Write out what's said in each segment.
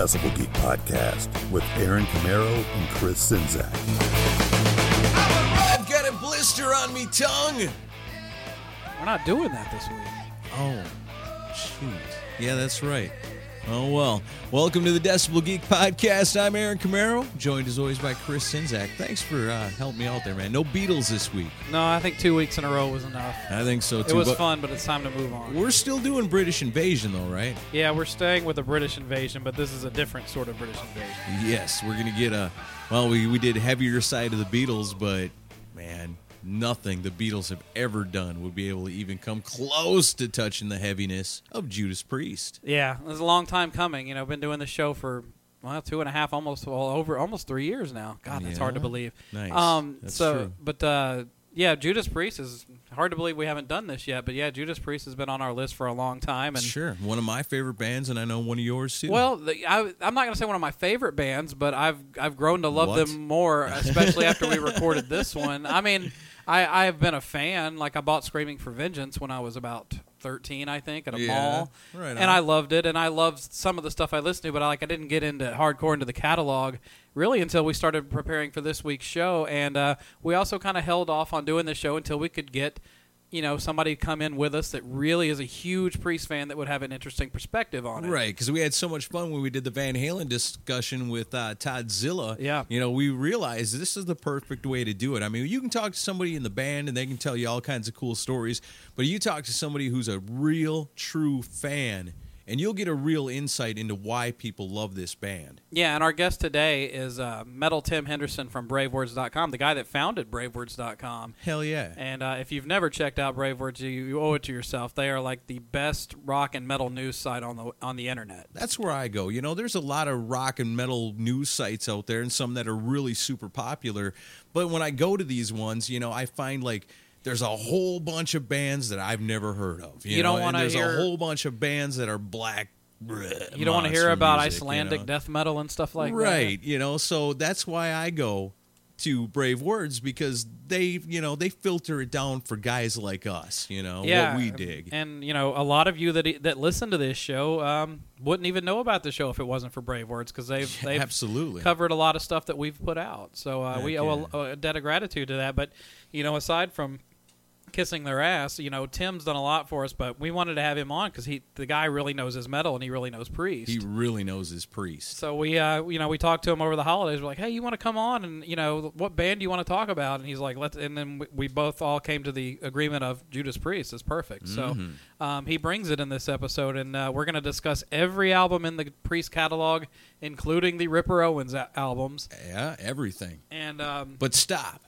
is the Decibel Geek Podcast with Aaron Camaro and Chris Czynszak. I've got a blister on me tongue. We're not doing that this week. Oh, shoot. Yeah, that's right. Oh, well. Welcome to the Decibel Geek Podcast. I'm Aaron Camaro, joined as always by Chris Czynszak. Thanks for uh, helping me out there, man. No Beatles this week. No, I think two weeks in a row was enough. I think so, too. It was but fun, but it's time to move on. We're still doing British Invasion, though, right? Yeah, we're staying with the British invasion, but this is a different sort of British invasion. Yes, we're going to get a. Well, we, we did heavier side of the Beatles, but, man, nothing the Beatles have ever done would be able to even come close to touching the heaviness of Judas Priest. Yeah, it was a long time coming. You know, been doing the show for well, two and a half, almost well over almost three years now. God, that's hard to believe. Nice. Um, That's so, true. but uh, yeah, Judas Priest is hard to believe we haven't done this yet. But yeah, Judas Priest has been on our list for a long time, and Sure, one of my favorite bands, and I know one of yours too. Well, the, I, I'm not going to say one of my favorite bands, but I've I've grown to love What? them more, especially after we recorded this one. I mean, I I've been a fan. Like I bought Screaming for Vengeance when I was about 13, I think, at a Yeah, mall, right on. and I loved it, and I loved some of the stuff I listened to, but I, like I didn't get into hardcore into the catalog really until we started preparing for this week's show, and uh, we also kind of held off on doing the show until we could get. You know, somebody come in with us that really is a huge Priest fan that would have an interesting perspective on it. Right, because we had so much fun when we did the Van Halen discussion with uh, Todd Zilla. Yeah. You know, we realized this is the perfect way to do it. I mean, you can talk to somebody in the band and they can tell you all kinds of cool stories, but you talk to somebody who's a real, true fan, and you'll get a real insight into why people love this band. Yeah, and our guest today is uh, Metal Tim Henderson from BraveWords.com, the guy that founded BraveWords.com. Hell yeah. And uh, if you've never checked out BraveWords, you, you owe it to yourself. They are like the best rock and metal news site on the on the internet. That's where I go. You know, there's a lot of rock and metal news sites out there and some that are really super popular. But when I go to these ones, you know, I find like there's a whole bunch of bands that I've never heard of. You, You don't know, and wanna There's hear- a whole bunch of bands that are black. bleh, You don't want to hear about music, you Icelandic know? death metal and stuff like that. right. You know, so that's why I go to Brave Words because they, you know, they filter it down for guys like us. You know, Yeah, what we dig. And you know, a lot of you that that listen to this show um, wouldn't even know about the show if it wasn't for Brave Words because they've they've Absolutely. covered a lot of stuff that we've put out. So uh, we owe a, a debt of gratitude to that. But you know, aside from kissing their ass, you know, Tim's done a lot for us. But we wanted to have him on because he, the guy, really knows his metal and he really knows Priest. he really knows his priest. so we, uh, you know, we talked to him over the holidays. We're like, "Hey, you want to come on? And you know, what band do you want to talk about?" And he's like, "Let's." And then we, we both all came to the agreement of Judas Priest is perfect. So um, he brings it in this episode, and uh, we're going to discuss every album in the Priest catalog, including the Ripper Owens a- albums, Yeah, everything. and um, But stop.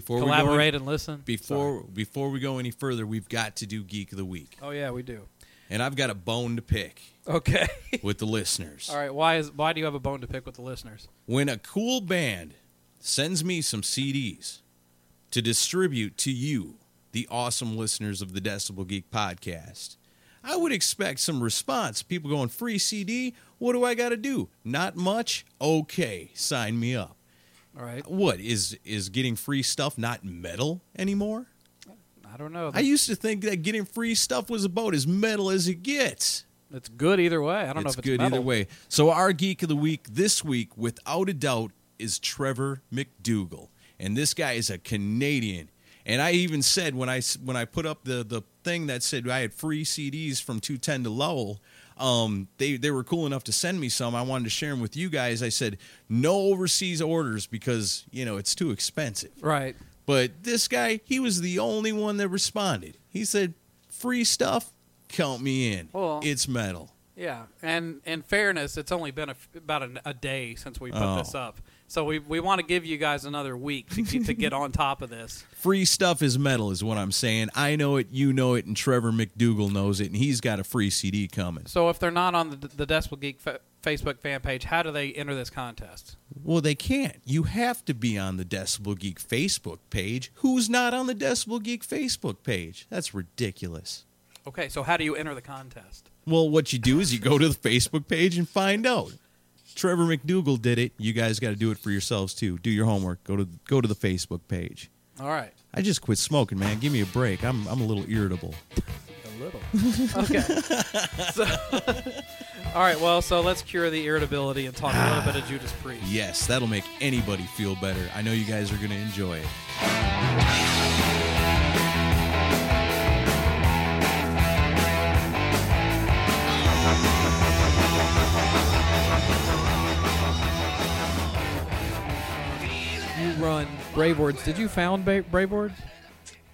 Before collaborate we go and listen. before before we go any further, we've got to do Geek of the Week. Oh yeah, we do. And I've got a bone to pick Okay. with the listeners. All right. Why is why do you have a bone to pick with the listeners? When a cool band sends me some CDs to distribute to you, the awesome listeners of the Decibel Geek podcast, I would expect some response. People going, free CD? What do I got to do? Not much? Okay, sign me up. All right. What is is getting free stuff not metal anymore? I don't know. I used to think that getting free stuff was about as metal as it gets. it's good either way. I don't know if it's good metal. either way. So our geek of the week this week, without a doubt, is Trevor McDougal, and this guy is a Canadian. And I even said when I when I put up the the thing that said I had free CDs from 210 to Lowell, um, they they were cool enough to send me some. I wanted to share them with you guys. I said no overseas orders because you know it's too expensive. Right. But this guy, he was the only one that responded. He said, "Free stuff, count me in. Well- it's metal." Yeah, and in fairness, it's only been a about a, a day since we put Oh. this up, so we we want to give you guys another week to get, to get on top of this. Free stuff is metal, is what I'm saying. I know it, you know it, and Trevor McDougal knows it, and he's got a free CD coming. So if they're not on the the Decibel Geek fa- Facebook fan page, how do they enter this contest? Well, they can't. You have to be on the Decibel Geek Facebook page. Who's not on the Decibel Geek Facebook page? That's ridiculous. Okay, so how do you enter the contest? Well, what you do is you go to the Facebook page and find out. Trevor McDougal did it. You guys got to do it for yourselves too. Do your homework. Go to go to the Facebook page. All right, I just quit smoking, man. Give me a break. I'm I'm a little irritable. a little. Okay. so, all right. Well, so let's cure the irritability and talk a little bit of ah, Judas Priest. Yes, that'll make anybody feel better. I know you guys are going to enjoy it. Brave Words. Did you found ba- Brave Words?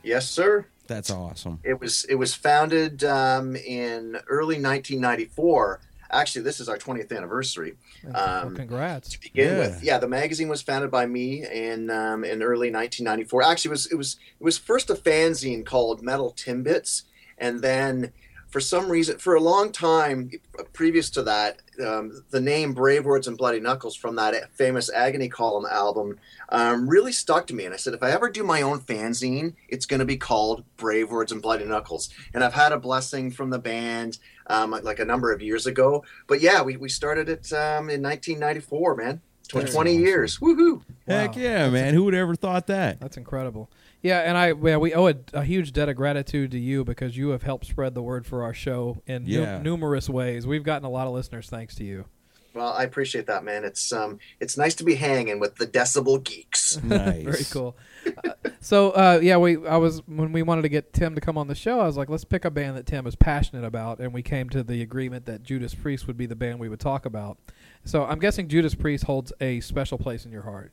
Yes, sir. That's awesome. It was it was founded um, in early 1994. Actually, this is our 20th anniversary. well, Um, congrats. to begin Yeah. with. Yeah, the magazine was founded by me in um, in early 1994. Actually, it was it was it was first a fanzine called Metal Timbits, and then for some reason, for a long time previous to that, um, the name Brave Words and Bloody Knuckles from that famous Agony Column album um, really stuck to me. And I said, if I ever do my own fanzine, it's going to be called Brave Words and Bloody Knuckles. And I've had a blessing from the band um, like a number of years ago. But yeah, we, we started it um, in 1994, man. Tw- That's 20 awesome. years. Woohoo. Heck Wow. yeah, man. Who would ever thought that? That's incredible. Yeah, and I yeah, we owe a, a huge debt of gratitude to you because you have helped spread the word for our show in nu- Yeah. numerous ways. We've gotten a lot of listeners thanks to you. Well, I appreciate that, man. It's um, it's nice to be hanging with the Decibel Geeks. Nice. Very cool. Uh, so uh, yeah, we I was when we wanted to get Tim to come on the show, I was like, let's pick a band that Tim is passionate about, and we came to the agreement that Judas Priest would be the band we would talk about. So I'm guessing Judas Priest holds a special place in your heart.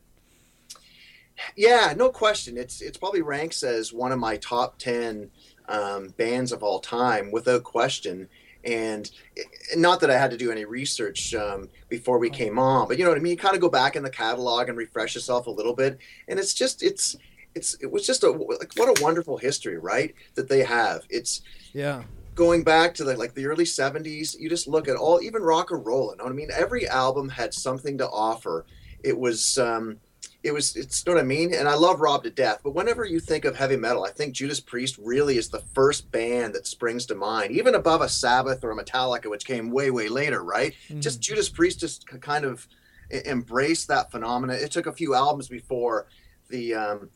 Yeah, no question. It's it's probably ranks as one of my top ten um, bands of all time, without question. And eh, not that I had to do any research um, before we came on, but you know what I mean. You kind of go back in the catalog and refresh yourself a little bit, and it's just it's it's it was just a like what a wonderful history, right? That they have. It's Yeah. going back to the like the early 70s you just look at all even rock and roll you know what i mean every album had something to offer it was um it was it's you know what i mean? And i love rob to death but whenever you think of heavy metal i think judas priest really is the first band that springs to mind even above a sabbath or a metallica which came way way later right? Just judas priest just kind of embraced that phenomena it took a few albums before the um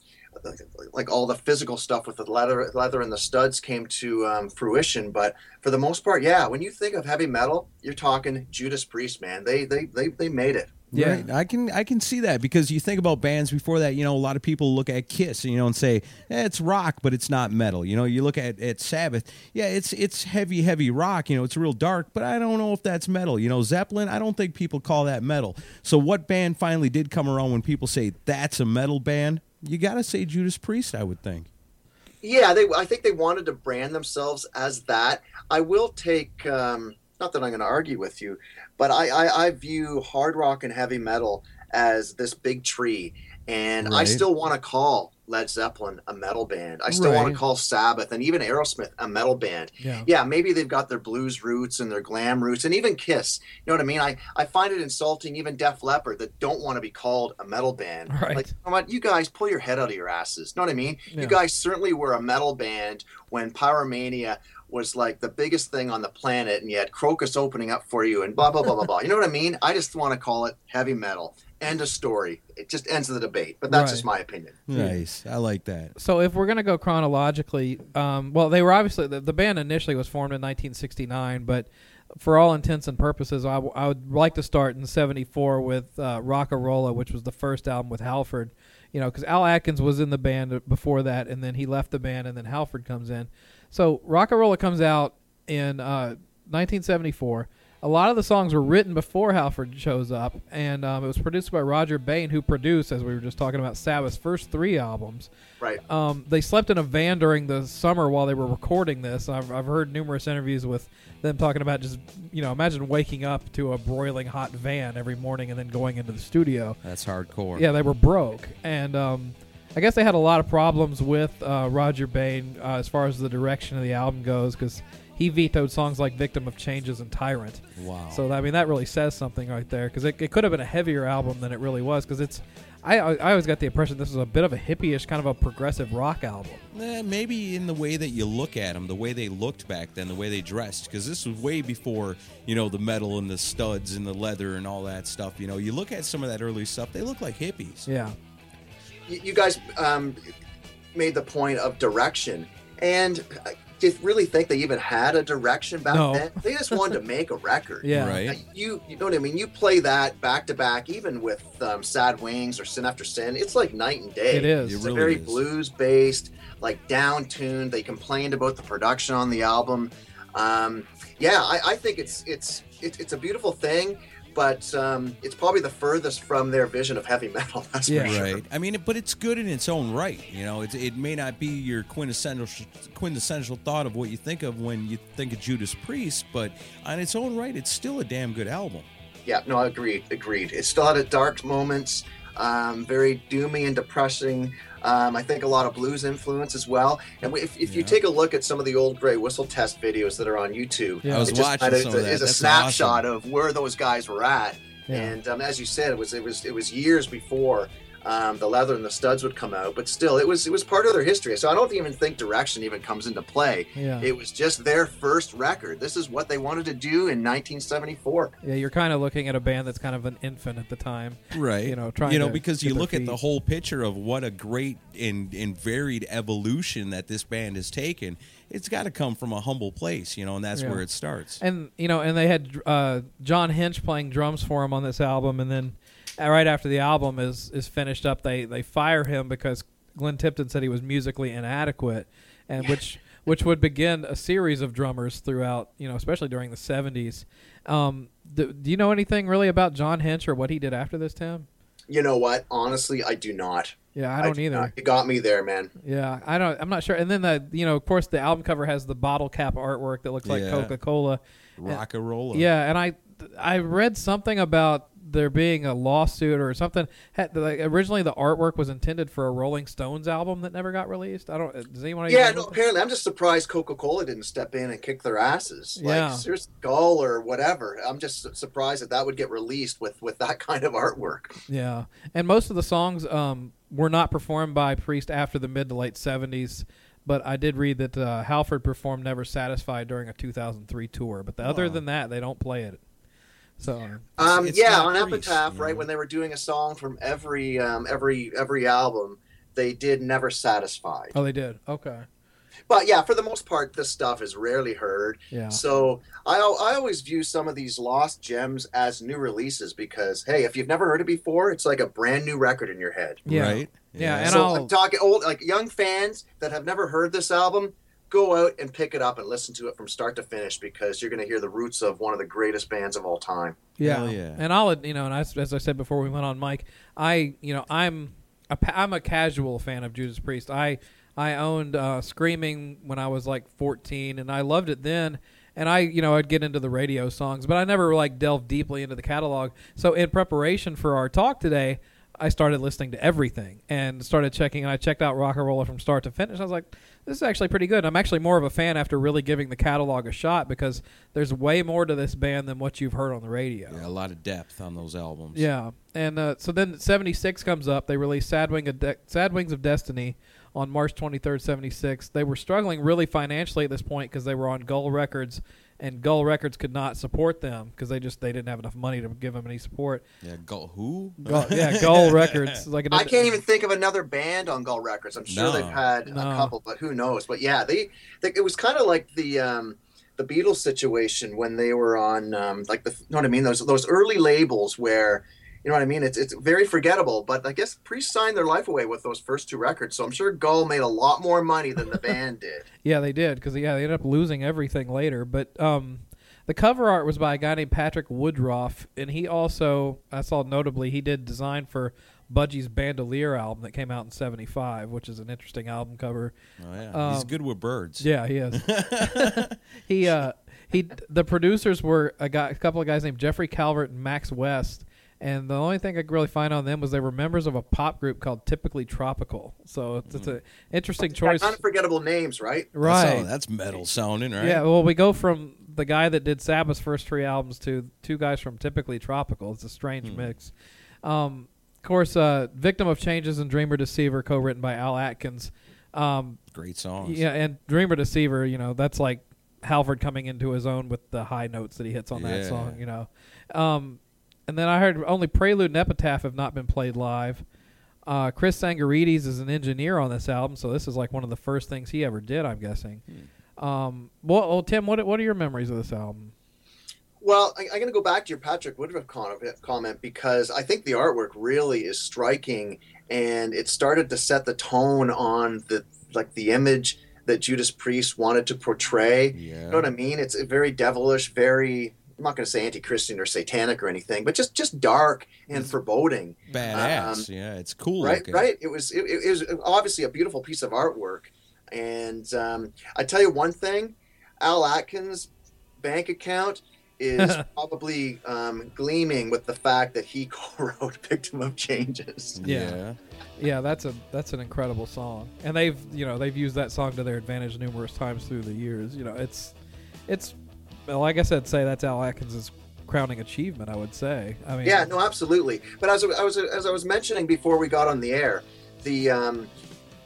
like all the physical stuff with the leather leather and the studs came to um, fruition but for the most part yeah when you think of heavy metal you're talking judas priest man. They they they, they made it Yeah. Right. I can I can see that because you think about bands before that, you know, a lot of people look at Kiss, you know, and say, eh, it's rock, but it's not metal. You know, you look at, at Sabbath, yeah, it's it's heavy, heavy rock, you know, it's real dark, but I don't know if that's metal. You know, Zeppelin, I don't think people call that metal. So what band finally did come around when people say that's a metal band? You gotta say Judas Priest, I would think. yeah they i think they wanted to brand themselves as that i will take um not that i'm going to argue with you but I, I i view hard rock and heavy metal as this big tree and i still want to call led zeppelin a metal band i still want to call sabbath and even aerosmith a metal band Yeah. yeah, maybe they've got their blues roots and their glam roots, and even Kiss. You know what I mean? I, I find it insulting, even Def Leppard, that don't want to be called a metal band. Right. Like, you know what? You guys pull your head out of your asses. You know what I mean? Yeah. You guys certainly were a metal band when Pyromania was like the biggest thing on the planet, and you had Krokus opening up for you, and blah blah blah blah blah. You know what I mean? I just want to call it heavy metal. End of story. It just ends the debate. But that's Right. just my opinion. Nice. I like that. So if we're gonna go chronologically, um, well, they were obviously the, the band initially was formed in 1969, but for all intents and purposes, I, w- I would like to start in '74 with uh, Rocka Rolla, which was the first album with Halford. You know, because Al Atkins was in the band before that, and then he left the band, and then Halford comes in. So Rocka Rolla comes out in uh, 1974. A lot of the songs were written before Halford shows up, and um, it was produced by Rodger Bain, who produced, as we were just talking about, Sabbath's first three albums. Right. Um, they slept in a van during the summer while they were recording this. I've, I've heard numerous interviews with them talking about just, you know, imagine waking up to a broiling hot van every morning and then going into the studio. That's hardcore. Yeah, they were broke, and um, I guess they had a lot of problems with uh, Rodger Bain uh, as far as the direction of the album goes because he vetoed songs like "Victim of Changes" and "Tyrant." Wow. So I mean, that really says something right there because it, it could have been a heavier album than it really was because it's. I, I always got the impression this was a bit of a hippie-ish kind of a progressive rock album. Eh, maybe in the way that you look at them, the way they looked back then, the way they dressed, because this was way before you know the metal and the studs and the leather and all that stuff. You know, you look at some of that early stuff; they look like hippies. Yeah. You you guys um, made the point of direction, and uh, do you really think they even had a direction back No. then? They just wanted to make a record. Yeah. Right. You you know what I mean? You play that back to back, even with um, Sad Wings or Sin After Sin. It's like night and day. It is. It It's really a very is. blues based, like down tuned. They complained about the production on the album. Um, yeah, I, I think it's it's it, it's a beautiful thing, but um, it's probably the furthest from their vision of heavy metal. That's Yeah. for sure. Right. I mean, but it's good in its own right. You know, it's, it may not be your quintessential quintessential thought of what you think of when you think of Judas Priest, but on its own right, it's still a damn good album. Yeah, no, I agreed, agreed. It still had its dark moments, um, very doomy and depressing. Um, I think a lot of blues influence as well. And if, if you take a look at some of the old Gray Whistle test videos that are on YouTube, Yeah. I was it just watching of a, that. is a That's snapshot awesome. of where those guys were at. Yeah. And um, as you said, it was it was it was years before um, the leather and the studs would come out, but still, it was it was part of their history. So I don't even think direction even comes into play. Yeah. It was just their first record. This is what they wanted to do in 1974. Yeah, you're kind of looking at a band that's kind of an infant at the time. Right. You know, trying you know to because you their look at the whole picture of what a great and, and varied evolution that this band has taken. It's got to come from a humble place, you know, and that's Yeah. where it starts. And you know, and they had uh, John Hinch playing drums for him on this album, and then right after the album is is finished up, they they fire him because Glenn Tipton said he was musically inadequate, and which which would begin a series of drummers throughout, you know, especially during the '70s. Um, do, do you know anything really about John Hinch or what he did after this, Tim? You know what? Honestly, I do not. Yeah, I don't do either. not. It got me there, man. Yeah, I don't. I'm not sure. And then the you know, of course, the album cover has the bottle cap artwork that looks like Coca Cola. Rock and roll. Yeah, and I I read something about there being a lawsuit or something. Had, like, originally, the artwork was intended for a Rolling Stones album that never got released. I don't. Does anyone? Yeah, no, apparently, I'm just surprised Coca Cola didn't step in and kick their asses. Yeah. Like, serious Gull or whatever. I'm just surprised that that would get released with, with that kind of artwork. Yeah, and most of the songs um, were not performed by Priest after the mid to late '70s. But I did read that uh, Halford performed "Never Satisfied" during a 2003 tour. But the, other than that, they don't play it. So Um, it's yeah, on Priest, Epitaph, you right when they were doing a song from every um, every every album, they did "Never Satisfied." oh, they did. Okay. But yeah, for the most part, this stuff is rarely heard. Yeah. So I, I always view some of these lost gems as new releases because hey, if you've never heard it before, it's like a brand new record in your head. Yeah. Right? Yeah, and so I'll- I'm talking old, like young fans that have never heard this album. Go out and pick it up and listen to it from start to finish because you're going to hear the roots of one of the greatest bands of all time. Yeah. Hell yeah. And I'll, you know, and as, as I said before we went on Mike, I, you know, I'm a, pa- I'm a casual fan of Judas Priest. I I owned uh, Screaming when I was like 14, and I loved it then. And I, you know, I'd get into the radio songs, but I never like delved deeply into the catalog. So in preparation for our talk today, I started listening to everything and started checking. And I checked out Rocka Rolla from start to finish. I was like, this is actually pretty good. I'm actually more of a fan after really giving the catalog a shot because there's way more to this band than what you've heard on the radio. Yeah, a lot of depth on those albums. Yeah, and uh, so then '76 comes up. They release Sad, Wing of De- Sad Wings of Destiny on March 23rd, '76. They were struggling really financially at this point because they were on Gull Records, and Gull Records could not support them because they just they didn't have enough money to give them any support. Yeah, go, who? Gull, yeah, Gull Records. Like an I can't even think of another band on Gull Records. I'm sure No. they've had No. a couple, but who knows? But yeah, they, they it was kind of like the um, the Beatles situation when they were on um, like the you know what I mean those those early labels where you know what I mean it's it's very forgettable. But I guess Priest signed their life away with those first two records, so I'm sure Gull made a lot more money than the band did. Yeah, they did because yeah, they ended up losing everything later. But um, the cover art was by a guy named Patrick Woodroffe, and he also I saw notably he did design for Budgie's Bandolier album that came out in '75, which is an interesting album cover. Oh, yeah. He's Um, good with birds. Yeah, he is. he uh he the producers were a guy a couple of guys named Jeffrey Calvert and Max West. And the only thing I could really find on them was they were members of a pop group called Typically Tropical. So it's, it's an interesting choice. Unforgettable names, right? That's, Right. all- that's metal sounding, right? Yeah, well, we go from the guy that did Sabbath's first three albums to two guys from Typically Tropical. It's a strange Hmm. mix. Um, of course, uh, Victim of Changes and Dreamer Deceiver, co-written by Al Atkins. Um, Great songs. yeah, and Dreamer Deceiver, you know, that's like Halford coming into his own with the high notes that he hits on that song, you know. Um, and then I heard only Prelude and Epitaph have not been played live. Uh, Chris Tsangarides is an engineer on this album, so this is like one of the first things he ever did, I'm guessing. Um, well, well, Tim, what what are your memories of this album? Well, I, I'm going to go back to your Patrick Woodroffe con- comment because I think the artwork really is striking, and it started to set the tone on the like the image that Judas Priest wanted to portray. Yeah. You know what I mean? It's very devilish, very. I'm not going to say anti-Christian or satanic or anything, but just just dark and foreboding. Badass. Um, yeah, it's cool. right looking. right it was it, it was obviously a beautiful piece of artwork and um, i tell you one thing al atkins bank account is probably um, gleaming with the fact that he co-wrote victim of changes Yeah. Yeah, that's a that's an incredible song, and they've you know they've used that song to their advantage numerous times through the years. You know, it's it's well, like I said, say that's Al Atkins' crowning achievement. I would say. I mean, yeah no absolutely. But as I was as i was mentioning before we got on the air the um,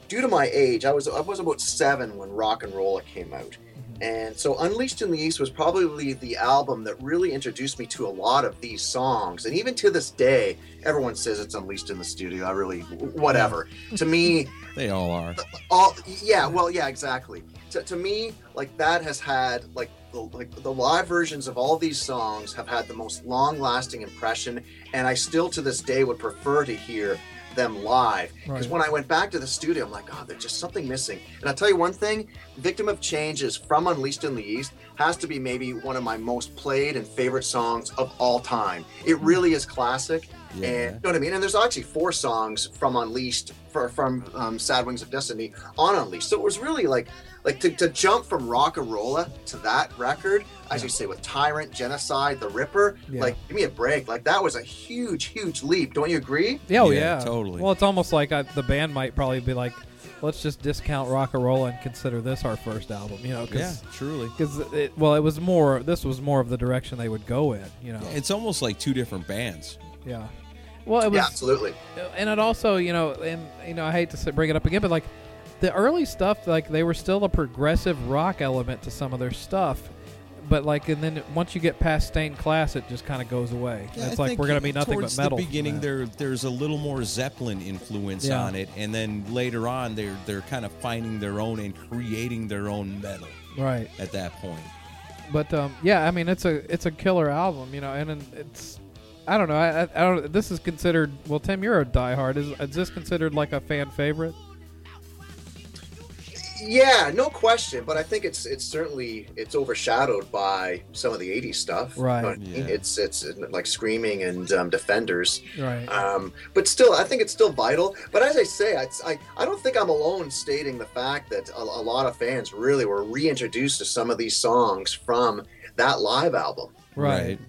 due to my age i was i was about seven when rock and roll came out. And so unleashed in the east was probably the album that really introduced me to a lot of these songs. And even to this day everyone says it's unleashed in the studio. I really whatever. To me They all are. all yeah well yeah exactly. To, to me like that has had like the, like the live versions of all these songs have had the most long lasting impression and i still to this day would prefer to hear them live. Because Right. when i went back to the studio i'm like oh there's just something missing. And i'll tell you one thing victim of change is from unleashed in the east has to be maybe one of my most played and favorite songs of all time. It hmm. really is classic Yeah. and you know what I mean? And there's actually four songs from Unleashed for, from um, Sad Wings of Destiny on Unleashed. So it was really like like to, to jump from Rocka Rolla to that record, as you say, with Tyrant, Genocide, The Ripper, Yeah. like give me a break. Like that was a huge, huge leap. Don't you agree? Yeah, oh, Yeah, yeah, totally. Well, it's almost like I, the band might probably be like, let's just discount rock and roll and consider this our first album. You know, Yeah, because truly. it, well, it was more. This was more of the direction they would go in. You know, It's almost like two different bands. Yeah. Well, it was yeah, absolutely. and it also you know and you know i hate to bring it up again but like the early stuff like they were still a progressive rock element to some of their stuff but like and then once you get past stained class it just kind of goes away Yeah, it's I like we're gonna be nothing but metal the beginning, there there's a little more Zeppelin influence Yeah. on it, and then later on, they're they're kind of finding their own and creating their own metal right at that point. but um yeah i mean it's a it's a killer album you know and, and it's I don't know. I, I, I don't. This is considered. Well, Tim, you're a diehard. Is, is this considered like a fan favorite? Yeah, no question. But I think it's it's certainly it's overshadowed by some of the '80s stuff. You know Right. I mean? Yeah. It's it's like screaming and um, defenders. Right. Um, but still, I think it's still vital. But as I say, I, I, I don't think I'm alone stating the fact that a, a lot of fans really were reintroduced to some of these songs from that live album. right.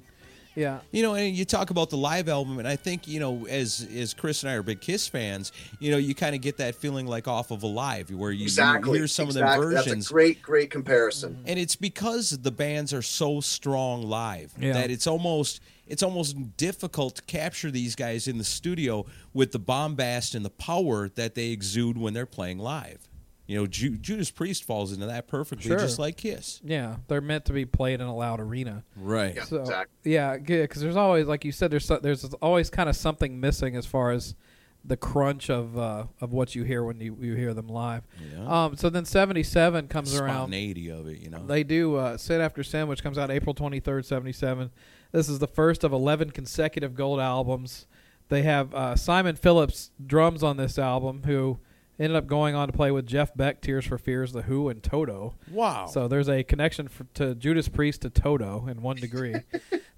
Yeah. You know, and you talk about the live album, and I think you know, as as Chris and I are big Kiss fans, you know, you kind of get that feeling like off of Alive, where you, you Exactly. hear some exactly. of the versions, That's a great, great comparison. and it's because the bands are so strong live Yeah. that it's almost it's almost difficult to capture these guys in the studio with the bombast and the power that they exude when they're playing live. You know, Ju- Judas Priest falls into that perfectly, Sure. just like Kiss. Yeah. They're meant to be played in a loud arena. Right. Yeah, So exactly. yeah, good because there's always like you said there's so- there's always kind of something missing as far as the crunch of uh, of what you hear when you, you hear them live. Yeah. Um, so then 77 comes around. Spontaneity of it, you know. They do uh, Sin After Sin, which comes out April 23rd, 77. This is the first of 11 consecutive gold albums. They have uh, Simon Phillips drums on this album, who ended up going on to play with Jeff Beck, Tears for Fears, The Who, and Toto. wow. So there's a connection for, to Judas Priest to Toto in one degree.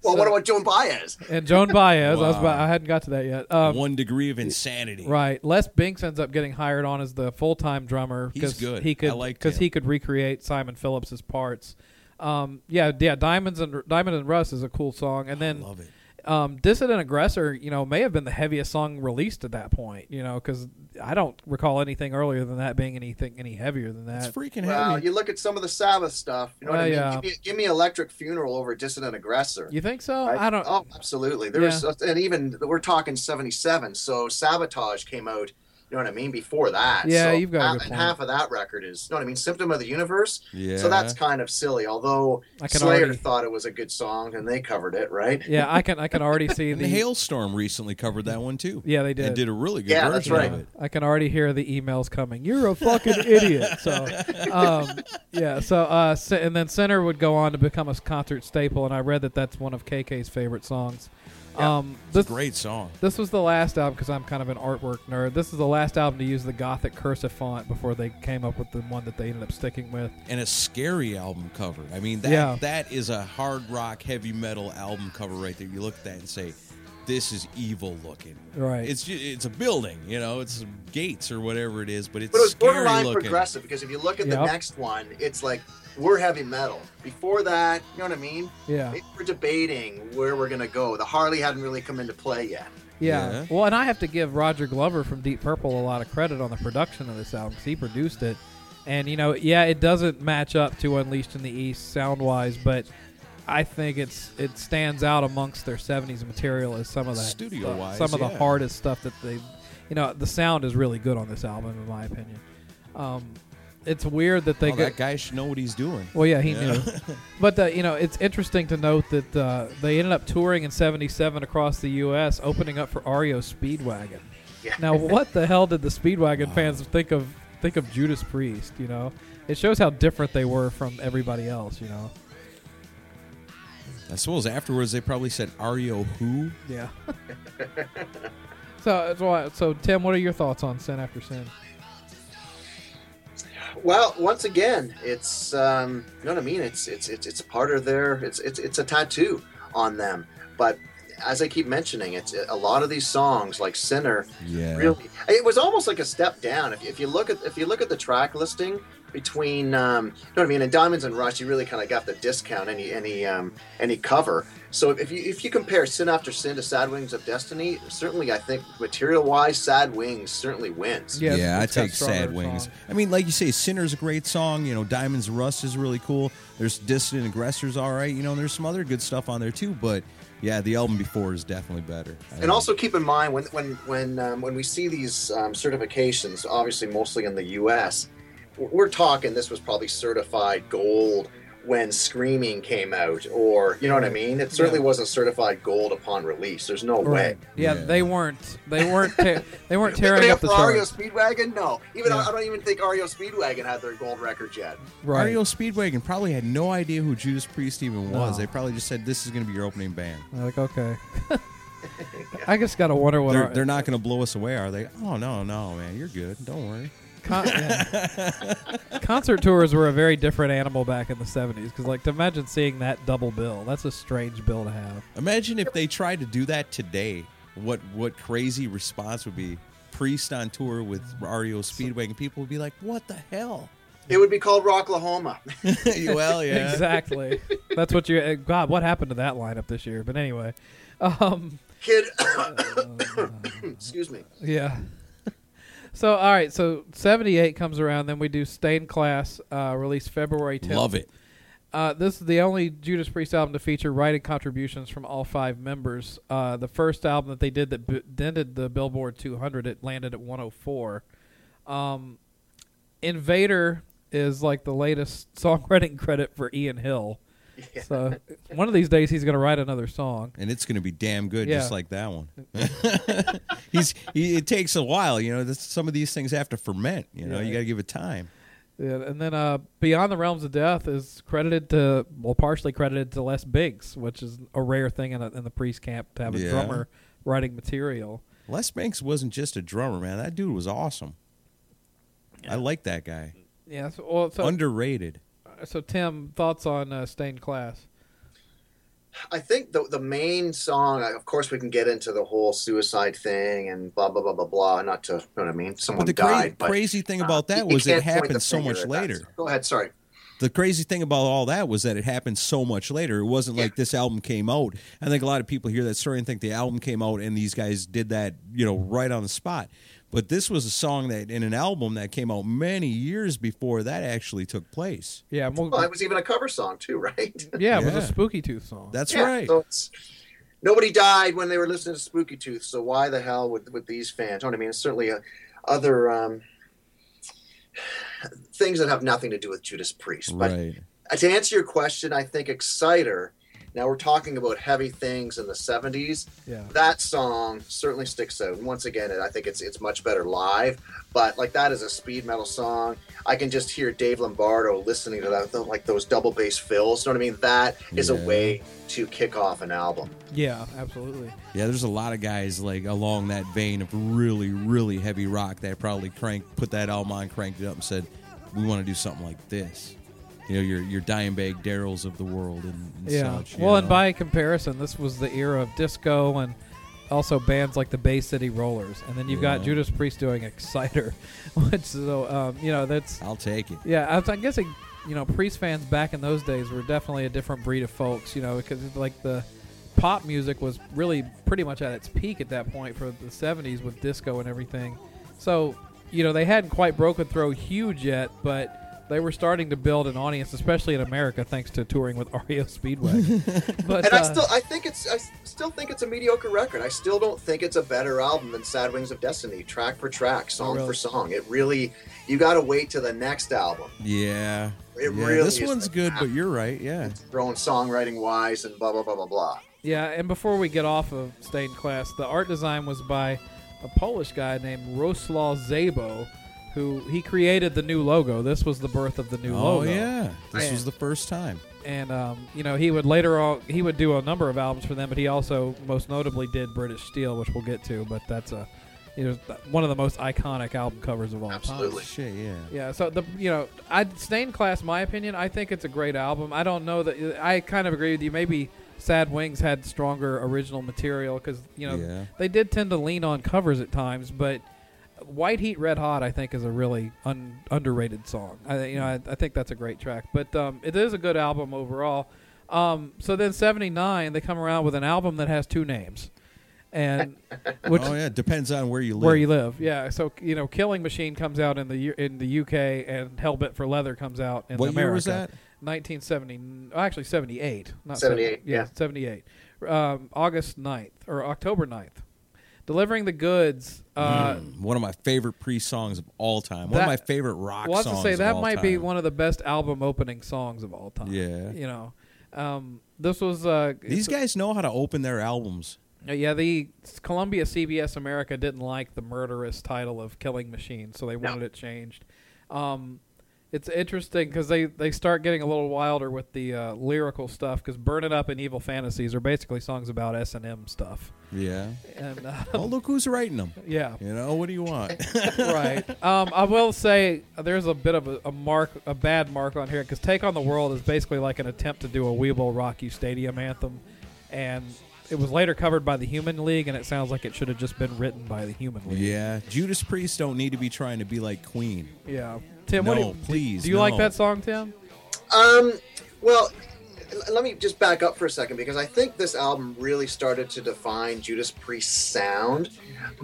Well, So- what about Joan Baez? and Joan Baez. I was about, I hadn't got to that yet. Um, One degree of insanity. Right. Les Binks ends up getting hired on as the full time drummer He's because good. he could I liked because he could recreate Simon Phillips's parts. Um, yeah, yeah. Diamonds and Diamond and Rust is a cool song, and then Love it. Um, Dissident Aggressor, you know, may have been the heaviest song released at that point. You know, because I don't recall anything earlier than that being anything any heavier than that. It's freaking Well, heavy. you look at some of the Sabbath stuff. You know what I mean? yeah. Give, me, give me Electric Funeral over Dissident Aggressor. You think so? Right? I don't. Oh, absolutely. There was, and even we're talking '77. So Sabotage came out, You know what I mean? Before that, Yeah, So you've got a half, good and point. half of that record is, you know what I mean? Symptom of the Universe. Yeah. So that's kind of silly. Although I can Slayer already- thought it was a good song and they covered it, right? Yeah, I can I can already see And the Halestorm recently covered that one too. Yeah, they And did. did a really good Yeah, that's version right. of it. I can already hear the emails coming. You're a fucking idiot. So, um, yeah. So, uh, and then Sinner would go on to become a concert staple, and I read that that's one of KK's favorite songs. Yeah. Um, It's a this great song. this was the last album because I'm kind of an artwork nerd. This is the last album to use the Gothic cursive font before they came up with the one that they ended up sticking with. and a scary album cover. I mean, that Yeah. that is a hard rock, heavy metal album cover right there. You look at that and say, "This is evil looking." Right. It's it's a building, you know, it's gates or whatever it is, but it's But it was scary borderline looking. progressive because if you look at the next one, it's like we're heavy metal. Before that, you know what I mean? Yeah. We're debating where we're gonna go. The Harley hadn't really come into play yet. Yeah. Yeah. Well, and I have to give Roger Glover from Deep Purple a lot of credit on the production of this album because he produced it. And, you know, yeah, it doesn't match up to Unleashed in the East sound wise, but I think it's it stands out amongst their 70s material as some of that Studio-wise, stuff, some of the hardest stuff that they, you know, the sound is really good on this album, in my opinion. Um, it's weird that they Oh, go. that guy should know what he's doing. Well, yeah, he Yeah. knew. But uh, you know, it's interesting to note that uh, they ended up touring in '77 across the U.S., opening up for REO Speedwagon. Yeah. Now, what the hell did the Speedwagon fans think of think of Judas Priest? You know, it shows how different they were from everybody else. You know. I suppose afterwards they probably said REO who? Yeah. so, so, so, Tim, what are your thoughts on Sin After Sin? Well, once again, it's um, you know what I mean. It's it's it's it's a part of their it's it's it's a tattoo on them. But as I keep mentioning, it's a lot of these songs like Sinner. Yeah. Really, it was almost like a step down. If, if you look at if you look at the track listing between um, you know what I mean, and Diamonds and Rust, you really kind of got the discount any any um, any cover. So if you if you compare Sin After Sin to Sad Wings of Destiny, certainly I think material wise, Sad Wings certainly wins. Yeah, Yeah, I take Sad Wings. songs. I mean, like you say, Sinner's a great song. You know, Diamonds and Rust is really cool. There's Dissident Aggressors, all right. You know, there's some other good stuff on there too. But yeah, the album before is definitely better. I And think. also keep in mind when when when um, when we see these um, certifications, obviously mostly in the U.S., we're talking this was probably certified gold when Screaming came out, or you know what I mean. It certainly Yeah. wasn't certified gold upon release. There's no way. Yeah, Yeah. they weren't. They weren't. Te- they weren't Even tearing up the for REO charts. Speedwagon, no. Even Yeah. I don't even think REO Speedwagon had their gold record yet. Right. REO Speedwagon probably had no idea who Judas Priest even was. No. They probably just said this is going to be your opening band. They're like, okay. I just gotta wonder what They're, our, they're not going to blow us away, are they? Oh no, no, man, you're good. Don't worry. Con- yeah. concert tours were a very different animal back in the '70s. Because, like, to imagine seeing that double bill, that's a strange bill to have. Imagine if they tried to do that today. What what crazy response would be? Priest on tour with REO Speedwagon. People would be like, "What the hell?" It would be called Rocklahoma. well, yeah. Exactly. that's what you. uh, God, what happened to that lineup this year? But anyway, um, Kid, excuse me. yeah. So, all right. So, '78 comes around. Then we do Stained Class, uh, released February 10th. Love it. Uh, this is the only Judas Priest album to feature writing contributions from all five members. Uh, the first album that they did that b- dented the Billboard 200, it landed at 104. Um, Invader is like the latest songwriting credit for Ian Hill. So one of these days he's going to write another song. and it's going to be damn good, Yeah. just like that one. He's he, it takes a while, you know. This, some of these things have to ferment. You know, Yeah. you got to give it time. Yeah, and then uh, Beyond the Realms of Death is credited to, well, partially credited to Les Binks, which is a rare thing in, a, in the Priest camp to have a Yeah. drummer writing material. Les Binks wasn't just a drummer, man. That dude was awesome. I like that guy. Yeah, so, well, so Underrated. So Tim, thoughts on uh, Stained Class? I think the the main song, of course, we can get into the whole suicide thing and blah blah blah blah blah. Not to, you know what I mean? Someone But the cra- but, crazy thing uh, about that you- you was it happened so much at that. later. Go ahead. Sorry. the crazy thing about all that was that it happened so much later. It wasn't Yeah. like this album came out. I think a lot of people hear that story and think the album came out and these guys did that, you know, right on the spot. But this was a song that in an album that came out many years before that actually took place. Yeah, well, Well, it was even a cover song too, right? yeah, it was a Spooky Tooth song. That's Yeah, right. So it's, nobody died when they were listening to Spooky Tooth. So why the hell would, would these fans? You know what I mean? It's certainly a, other um, things that have nothing to do with Judas Priest. But Right. to answer your question, I think Exciter. Now we're talking about heavy things in the '70s. Yeah. That song certainly sticks out. And once again, I think it's it's much better live. But like that is a speed metal song. I can just hear Dave Lombardo listening to that, like those double bass fills. You know what I mean? That is a way to kick off an album. Yeah, absolutely. Yeah, there's a lot of guys like along that vein of really, really heavy rock that probably cranked, put that album on, cranked it up, and said, "We want to do something like this." You know, your your Dimebag Darrells of the world and, and Yeah. such. well, and by comparison, this was the era of disco and also bands like the Bay City Rollers, and then you've got Judas Priest doing Exciter, which so um, you know that's I'll take it. yeah. I was, I'm guessing you know Priest fans back in those days were definitely a different breed of folks, you know, because like the pop music was really pretty much at its peak at that point for the 70s with disco and everything. So you know they hadn't quite broken through huge yet, but they were starting to build an audience, especially in America, thanks to touring with REO Speedway. but And I uh, still, I think it's, I still think it's a mediocre record. I still don't think it's a better album than Sad Wings of Destiny, track for track, song really? for song. It really, you got to wait to the next album. Yeah. It yeah, really this is one's good, that. but you're right. Yeah. Throwing songwriting wise and blah blah blah blah blah. Yeah, and before we get off of stained class, the art design was by a Polish guy named Roslaw Szaybo, who he created the new logo. This was the birth of the new logo. oh logo. yeah, this And- was the first time. and um, you know he would later on he would do a number of albums for them, but he also most notably did British Steel, which we'll get to. But that's a you know one of the most iconic album covers of all time. Absolutely. Oh, shit, yeah. Yeah, so the you know, I Stained Class, my opinion, I think it's a great album. I don't know that I kind of agree with you. Maybe Sad Wings had stronger original material because you know Yeah. they did tend to lean on covers at times, but White Heat Red Hot, I think, is a really un- underrated song. I you know I, I think that's a great track, but um, it is a good album overall. Um, so then '79, they come around with an album that has two names, and which oh yeah, depends on where you live. where you live. Yeah, so you know, Killing Machine comes out in the U- in the UK, and Hellbent for Leather comes out in what America. year was that? 1970, oh, actually 78, not 78, 70 yeah, yeah. 78. Um, August 9th or October 9th. Delivering the goods. Uh, Mm, one of my favorite pre songs of all time. One of my favorite rock well, I have songs. to say that all might be one of the best album opening songs of all time. Yeah. you know, um, this was uh, These guys know how to open their albums. Uh, Yeah, the Columbia CBS America didn't like the murderous title of Killing Machine, so they No. wanted it changed. Um, it's interesting because they, they start getting a little wilder with the uh, lyrical stuff because "Burn It Up" and "Evil Fantasies" are basically songs about S and M stuff. Yeah. And uh, oh, look who's writing them. yeah, You know, what do you want? right. Um, I will say there's a bit of a, a mark, a bad mark on here because "Take on the World" is basically like an attempt to do a We Will Rock You stadium anthem, and it was later covered by the Human League, and it sounds like it should have just been written by the Human League. yeah. Judas Priest don't need to be trying to be like Queen. Yeah. Tim, what do you, please, do you like that song, Tim? Um, well, let me just back up for a second because I think this album really started to define Judas Priest's sound,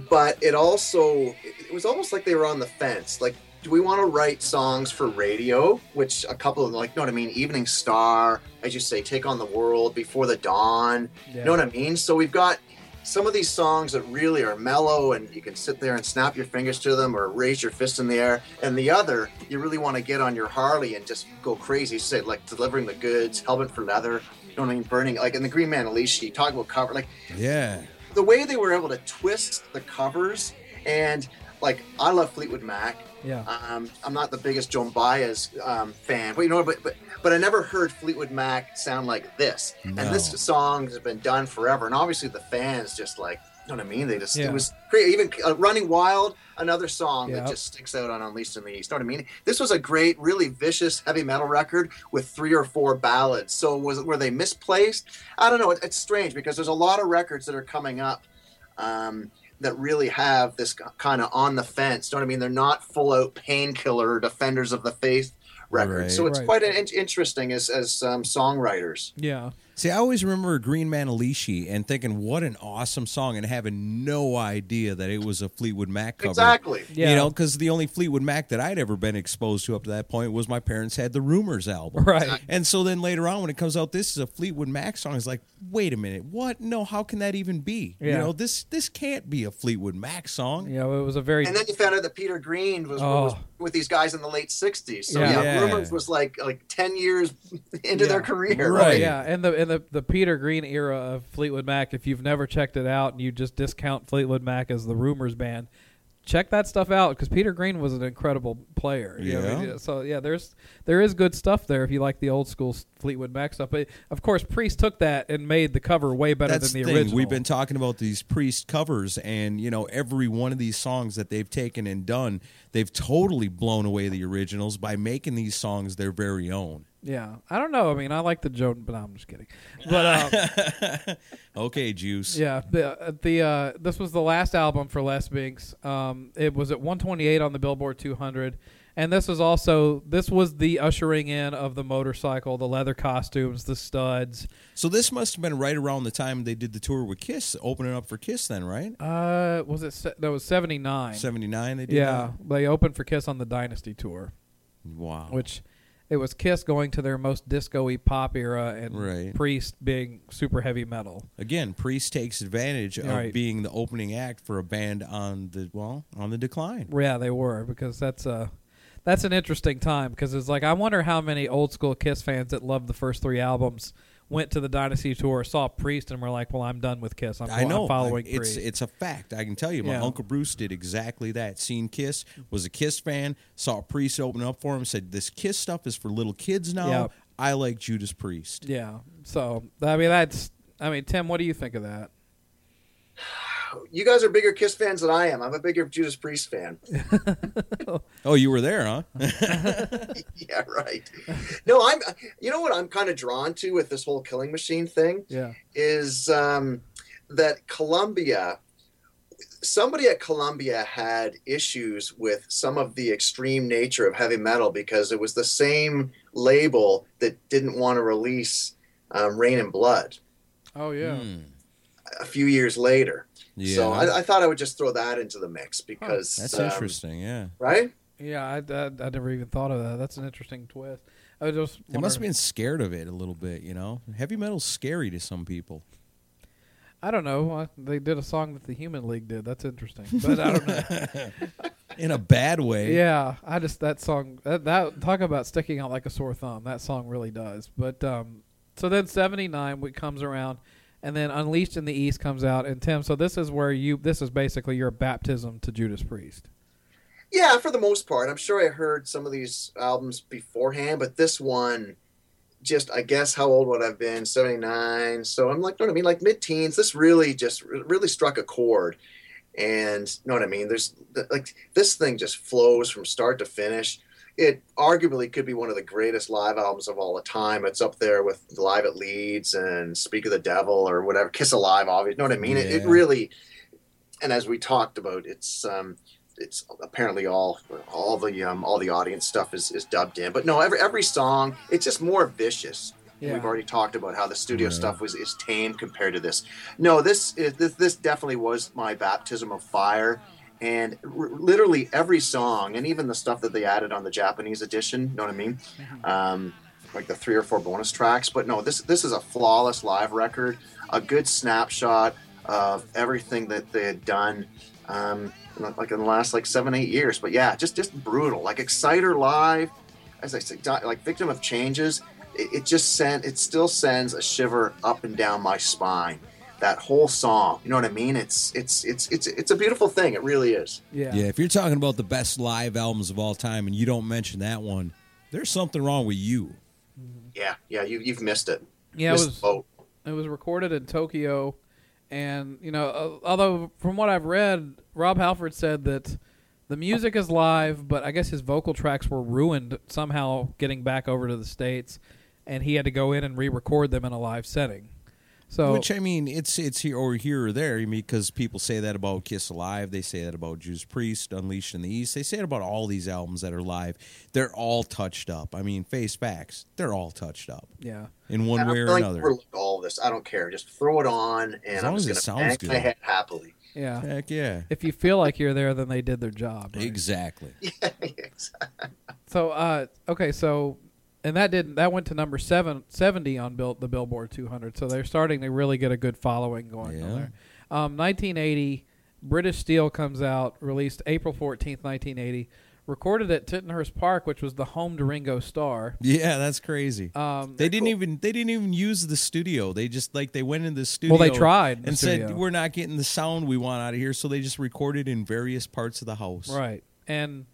but it also it was almost like they were on the fence. Like, do we want to write songs for radio? Which a couple of like, you know what I mean? Evening Star, as you say, Take on the World, Before the Dawn. You know what I mean? So we've got some of these songs that really are mellow and you can sit there and snap your fingers to them or raise your fist in the air. And the other, you really want to get on your Harley and just go crazy. Say like delivering the goods, Hellbent for Leather. You know what I mean? Burning like in the Green Manalishi, you talk about cover like Yeah. the way they were able to twist the covers and like I love Fleetwood Mac. Yeah. Um, I'm not the biggest Joan Baez um, fan, but you know, but but but I never heard Fleetwood Mac sound like this. No. And this song has been done forever, and obviously the fans just like, you know what I mean? They just Yeah. it was great. Even uh, Running Wild, another song Yeah. that just sticks out on Unleashed in the East. You know what I mean? This was a great, really vicious heavy metal record with three or four ballads. So was were they misplaced? I don't know. It, it's strange because there's a lot of records that are coming up. Um, that really have this kind of on the fence. You know what I mean? They're not full out painkiller defenders of the faith records. Right. So it's Right. quite an in- interesting as as um, songwriters. Yeah. See, I always remember Green Man Manalishi and thinking, what an awesome song, and having no idea that it was a Fleetwood Mac cover. Exactly. Yeah. You know, because the only Fleetwood Mac that I'd ever been exposed to up to that point was my parents had the Rumors album. Right. And so then later on, when it comes out, this is a Fleetwood Mac song. It's like, wait a minute, what? No, how can that even be? You know, this this can't be a Fleetwood Mac song. You know, it was a very And then you found out that Peter Green was, Oh. was with these guys in the late '60s. So Yeah. yeah, Yeah. Rumors was like like ten years into their career. Right. Oh, yeah, and the and the the Peter Green era of Fleetwood Mac. If you've never checked it out and you just discount Fleetwood Mac as the Rumors band, check that stuff out because Peter Green was an incredible player. You know I mean? Yeah. So yeah, there's there is good stuff there if you like the old school Fleetwood Mac stuff. But of course, Priest took that and made the cover way better That's than the the thing. original. We've been talking about these priest covers, and you know, every one of these songs that they've taken and done, they've totally blown away the originals by making these songs their very own. Yeah, I don't know. I mean, I like the Joe, but no, I'm just kidding. But um, Okay, Juice. Yeah, the uh, the uh, this was the last album for Les Binks. Um, it was at 128 on the Billboard 200, and this was also this was the ushering in of the motorcycle, the leather costumes, the studs. So this must have been right around the time they did the tour with Kiss, opening up for Kiss. Then, right? Uh, was it se- that was 79? Seventy nine. They did. Yeah, they opened for Kiss on the Dynasty tour. Wow. which it was Kiss going to their most disco-y pop era, and Right. Priest being super heavy metal. Again, Priest takes advantage of Right. being the opening act for a band on the well on the decline. Yeah, they were because that's a that's an interesting time because it's like I wonder how many old school Kiss fans that loved the first three albums went to the Dynasty tour, saw Priest, and were like, "Well, I'm done with Kiss. I'm, I know. I'm following it's Priest." it's a fact. I can tell you. My Yeah. uncle Bruce did exactly that. Seen Kiss, was a Kiss fan, saw Priest open up for him, said, "This Kiss stuff is for little kids now. Yeah. I like Judas Priest." yeah. So I mean, that's I mean, Tim, what do you think of that? You guys are bigger Kiss fans than I am. I'm a bigger Judas Priest fan. Oh, you were there, huh? yeah, right. No, I'm. You know what I'm kind of drawn to with this whole Killing Machine thing Yeah, is um, that Columbia. Somebody at Columbia had issues with some of the extreme nature of heavy metal because it was the same label that didn't want to release um, Reign in Blood oh yeah, Hmm. a few years later. Yeah. So I, I thought I would just throw that into the mix because That's um, interesting. Yeah. right? yeah. I, I, I never even thought of that. That's an interesting twist. I was just They must have been scared of it a little bit, you know. Heavy metal's scary to some people. I don't know. They did a song that the Human League did. That's interesting, but I don't know. In a bad way. Yeah, I just that song that, that talk about sticking out like a sore thumb. That song really does. But um, so then seventy nine comes around, and then Unleashed in the East comes out. And Tim, so this is where you this is basically your baptism to Judas Priest. Yeah, for the most part. I'm sure I heard some of these albums beforehand, but this one, just I guess how old would I've been? 79. So I'm like, you know what I mean? Like mid teens. This really just really struck a chord. And you know what I mean? There's like this thing just flows from start to finish. It arguably could be one of the greatest live albums of all the time. It's up there with Live at Leeds and Speak of the Devil or whatever. Kiss Alive, obviously. You know what I mean? It, it really, and as we talked about, it's um, it's apparently all all the um, all the audience stuff is, is dubbed in. But no, every every song it's just more vicious. Yeah. We've already talked about how the studio Right. stuff was is tame compared to this. No, this is this this definitely was my baptism of fire. And r- literally every song, and even the stuff that they added on the Japanese edition, you know what I mean? Um, like the three or four bonus tracks. But no, this this is a flawless live record, a good snapshot of everything that they had done, um, like in the last like seven eight years. But yeah, just just brutal. Like Exciter live, as I said, like Victim of Changes. It, it just sent it still sends a shiver up and down my spine. That whole song, you know what I mean? It's it's it's it's it's a beautiful thing. It really is. Yeah. Yeah, if you're talking about the best live albums of all time and you don't mention that one, there's something wrong with you. Yeah, yeah. You you've missed it. Yeah, it was boat. it was recorded in Tokyo, and you know, uh, although from what I've read, Rob Halford said that the music is live, but I guess his vocal tracks were ruined somehow getting back over to the states, and he had to go in and re-record them in a live setting. So Which I mean, it's it's here or here or there. I mean, because people say that about Kiss Alive, they say that about Judas Priest, Unleashed in the East. They say it about all these albums that are live. They're all touched up. I mean, face facts, they're all touched up yeah. in one And way or like another. overlook all this. I don't care. Just throw it on, and As I'm long as just it going to sounds bang my head happily. Yeah. Heck yeah, If you feel like you're there, then they did their job. right? exactly. So, uh, okay, so, and that didn't that went to number seven, 70 on Bill, the Billboard 200. So they're starting to really get a good following going on there. Um, 1980, British Steel comes out, released April 14th, 1980, recorded at Tittenhurst Park, which was the home to Ringo Starr. Yeah, that's crazy. Um, They didn't even they didn't even use the studio. They just like they went in the studio. well, they tried and said we're not getting the sound we want out of here, so they just recorded in various parts of the house. Right. And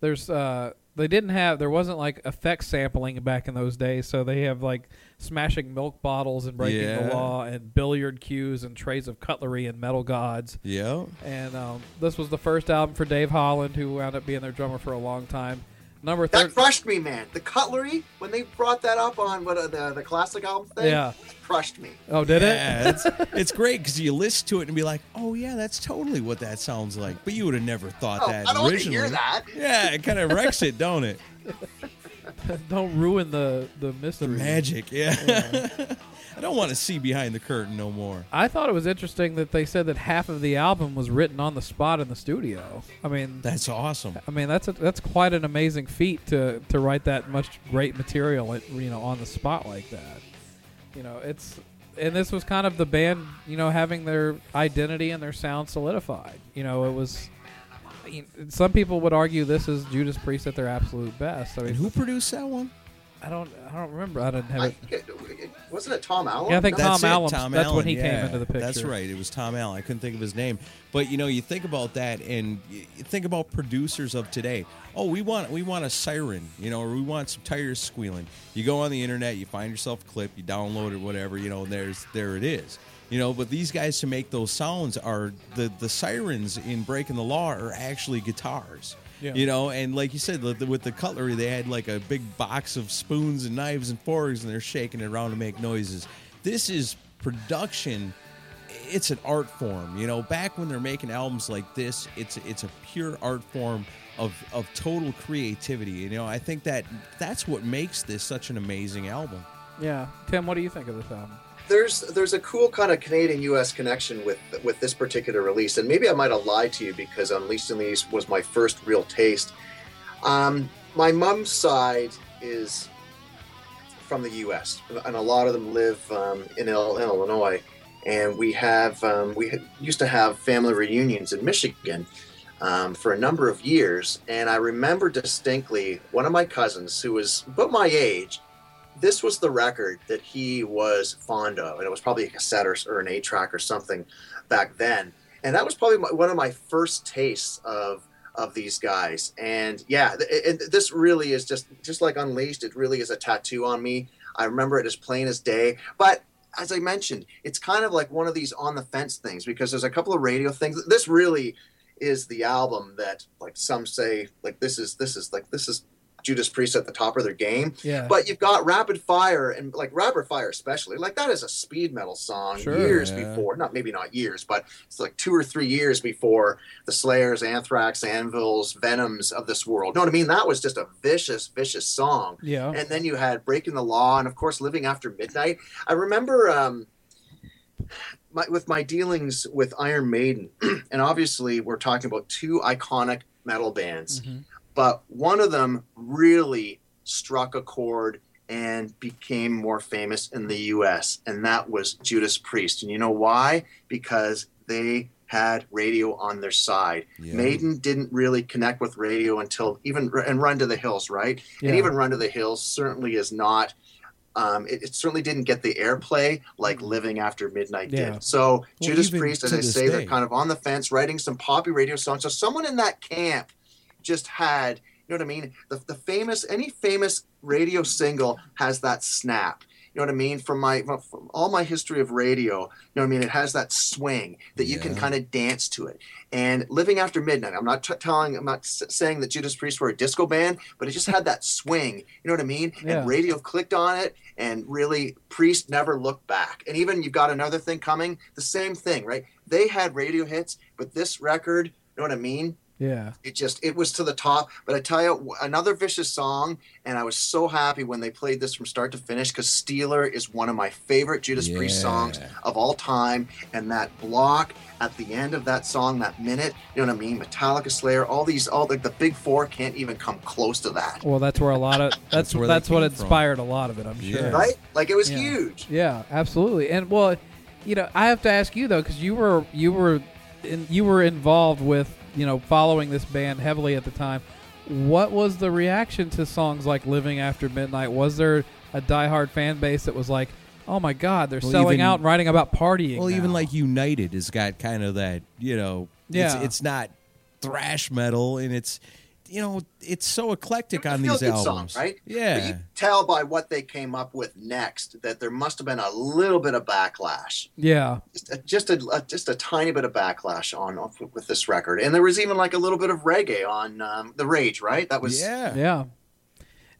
there's uh they didn't have there wasn't like effect sampling back in those days, so they have like smashing milk bottles and breaking Yeah. the law and billiard cues and trays of cutlery and metal gods. Yeah. And um, this was the first album for Dave Holland, who wound up being their drummer for a long time. Number That crushed me, man. The cutlery when they brought that up on what uh, the the classic album thing. Yeah. crushed me. oh, did it? It's, it's great because you listen to it and be like, "Oh yeah, that's totally what that sounds like." But you would have never thought Oh, that I don't want to originally. hear that. Yeah, it kind of wrecks it, don't it? Don't ruin the the mystery, The mystery. magic, yeah. I don't want to see behind the curtain no more. I thought it was interesting that they said that half of the album was written on the spot in the studio. I mean, That's awesome. I mean that's a, that's quite an amazing feat to to write that much great material, you know, on the spot like that. You know, it's and this was kind of the band, you know, having their identity and their sound solidified. You know, it was. Some people would argue this is Judas Priest at their absolute best. I And mean, who produced that one? I don't, I don't remember. I didn't have I it. think it, wasn't it Tom Allom? Yeah, I think No? Tom That's it, Allom- Tom that's when Allom, he came into the picture. That's right. It was Tom Allom. I couldn't think of his name, but you know, you think about that, and you you think about producers of today. Oh, we want we want a siren, you know, or we want some tires squealing. You go on the internet, you find yourself a clip, you download it, whatever, you know, and there's there it is. You know, but these guys to make those sounds are the the sirens in Breaking the Law are actually guitars. Yeah. You know, and like you said, with the- with the cutlery, they had like a big box of spoons and knives and forks, and they're shaking it around to make noises. This is production. It's an art form. You know, back when they're making albums like this, it's it's a pure art form of of total creativity. You know, I think that that's what makes this such an amazing album. Yeah, Tim, what do you think of this album? There's there's a cool kind of Canadian U.S. connection with with this particular release, and maybe I might have lied to you because Unleashed in the East was my first real taste. Um, my mom's side is from the U.S. and a lot of them live um, in, Il- in Illinois, and we have um, we used to have family reunions in Michigan. Um, for a number of years, and I remember distinctly one of my cousins, who was about my age, this was the record that he was fond of, and it was probably a cassette or, or an eight track or something back then. And that was probably my, one of my first tastes of of these guys. And yeah, th- and this really is just just like Unleashed. It really is a tattoo on me. I remember it as plain as day. But as I mentioned, it's kind of like one of these on the fence things because there's a couple of radio things. This really is the album that like some say like this is this is like this is Judas Priest at the top of their game. Yeah, But you've got Rapid Fire and like Rapid Fire especially, like that is a speed metal song Sure, years yeah. before, not maybe not years, but it's like two or three years before the Slayers, Anthrax, Anvils, Venoms of this world. know what I mean? That was just a vicious, vicious song. yeah, And then you had Breaking the Law and of course Living After Midnight. I remember um my, with my dealings with Iron Maiden, and obviously we're talking about two iconic metal bands Mhm. But one of them really struck a chord and became more famous in the US, and that was Judas Priest. And you know why? Because they had radio on their side. Yeah. Maiden didn't really connect with radio until even and Run to the Hills, right? yeah. And even Run to the Hills certainly is not. Um, it, it certainly didn't get the airplay like Living After Midnight Yeah. did. So Judas Priest, as I say, they're kind of on the fence, writing some poppy radio songs. So someone in that camp just had, you know what I mean? The, the famous, any famous radio single has that snap. You know what I mean? From my from all my history of radio, you know what I mean. It has that swing that you can kind of dance to it. And living after midnight, I'm not t- telling, I'm not s- saying that Judas Priest were a disco band, but it just had that swing. You know what I mean? Yeah. And radio clicked on it, and really, Priest never looked back. And even you've got another thing coming, the same thing, right? They had radio hits, but this record, you know what I mean? Yeah. it just it was to the top but i tell you another vicious song and i was so happy when they played this from start to finish because steeler is one of my favorite judas priest songs of all time and that block at the end of that song that minute you know what i mean metallica slayer all these all like the big four can't even come close to that Well, that's where a lot of that's That's where that's, what came from. inspired a lot of it. I'm Yeah. sure. right like it was Yeah. huge Yeah, absolutely. And well, you know, I have to ask you though, because you were you were in, you were involved with you know following this band heavily at the time. What was the reaction to songs like "Living After Midnight"? Was there a diehard fan base that was like, "Oh my God, they're Well, selling even- out and writing about partying"? Well, even like United has got kind of that, you know, Yeah. it's, it's not thrash metal and it's, you know, it's so eclectic on these good albums. song, right Yeah. but you tell by what they came up with next that there must have been a little bit of backlash yeah, just a, just a, a- just a tiny bit of backlash on, on with this record, and there was even like a little bit of reggae on um, the Rage, right? That was yeah. yeah.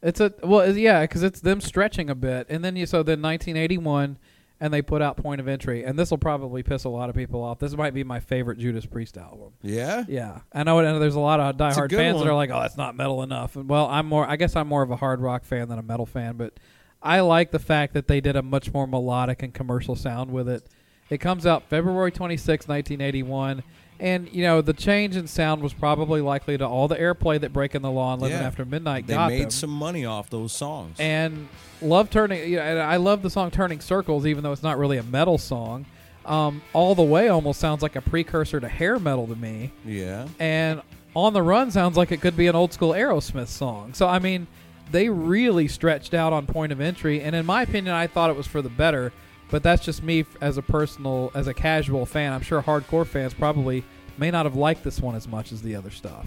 It's a well, yeah, because it's them stretching a bit, and then you so then 1981, and they put out Point of Entry, and this will probably piss a lot of people off. This might be my favorite Judas Priest album. Yeah. Yeah, I know, and there's a lot of diehard fans one. that are like, "Oh, that's not metal enough." And well, I'm more. I guess I'm more of a hard rock fan than a metal fan, but I like the fact that they did a much more melodic and commercial sound with it. It comes out February 26, 1981, and you know the change in sound was probably likely to all the airplay that Breaking the Law and Living Yeah. After Midnight They got They made them. some money off those songs. and love turning. You know, and I love the song "Turning Circles," even though it's not really a metal song. Um, all the way almost sounds like a precursor to hair metal to me yeah. and on the run sounds like it could be an old school aerosmith song so i mean they really stretched out on point of entry and in my opinion i thought it was for the better but that's just me as a personal as a casual fan i'm sure hardcore fans probably may not have liked this one as much as the other stuff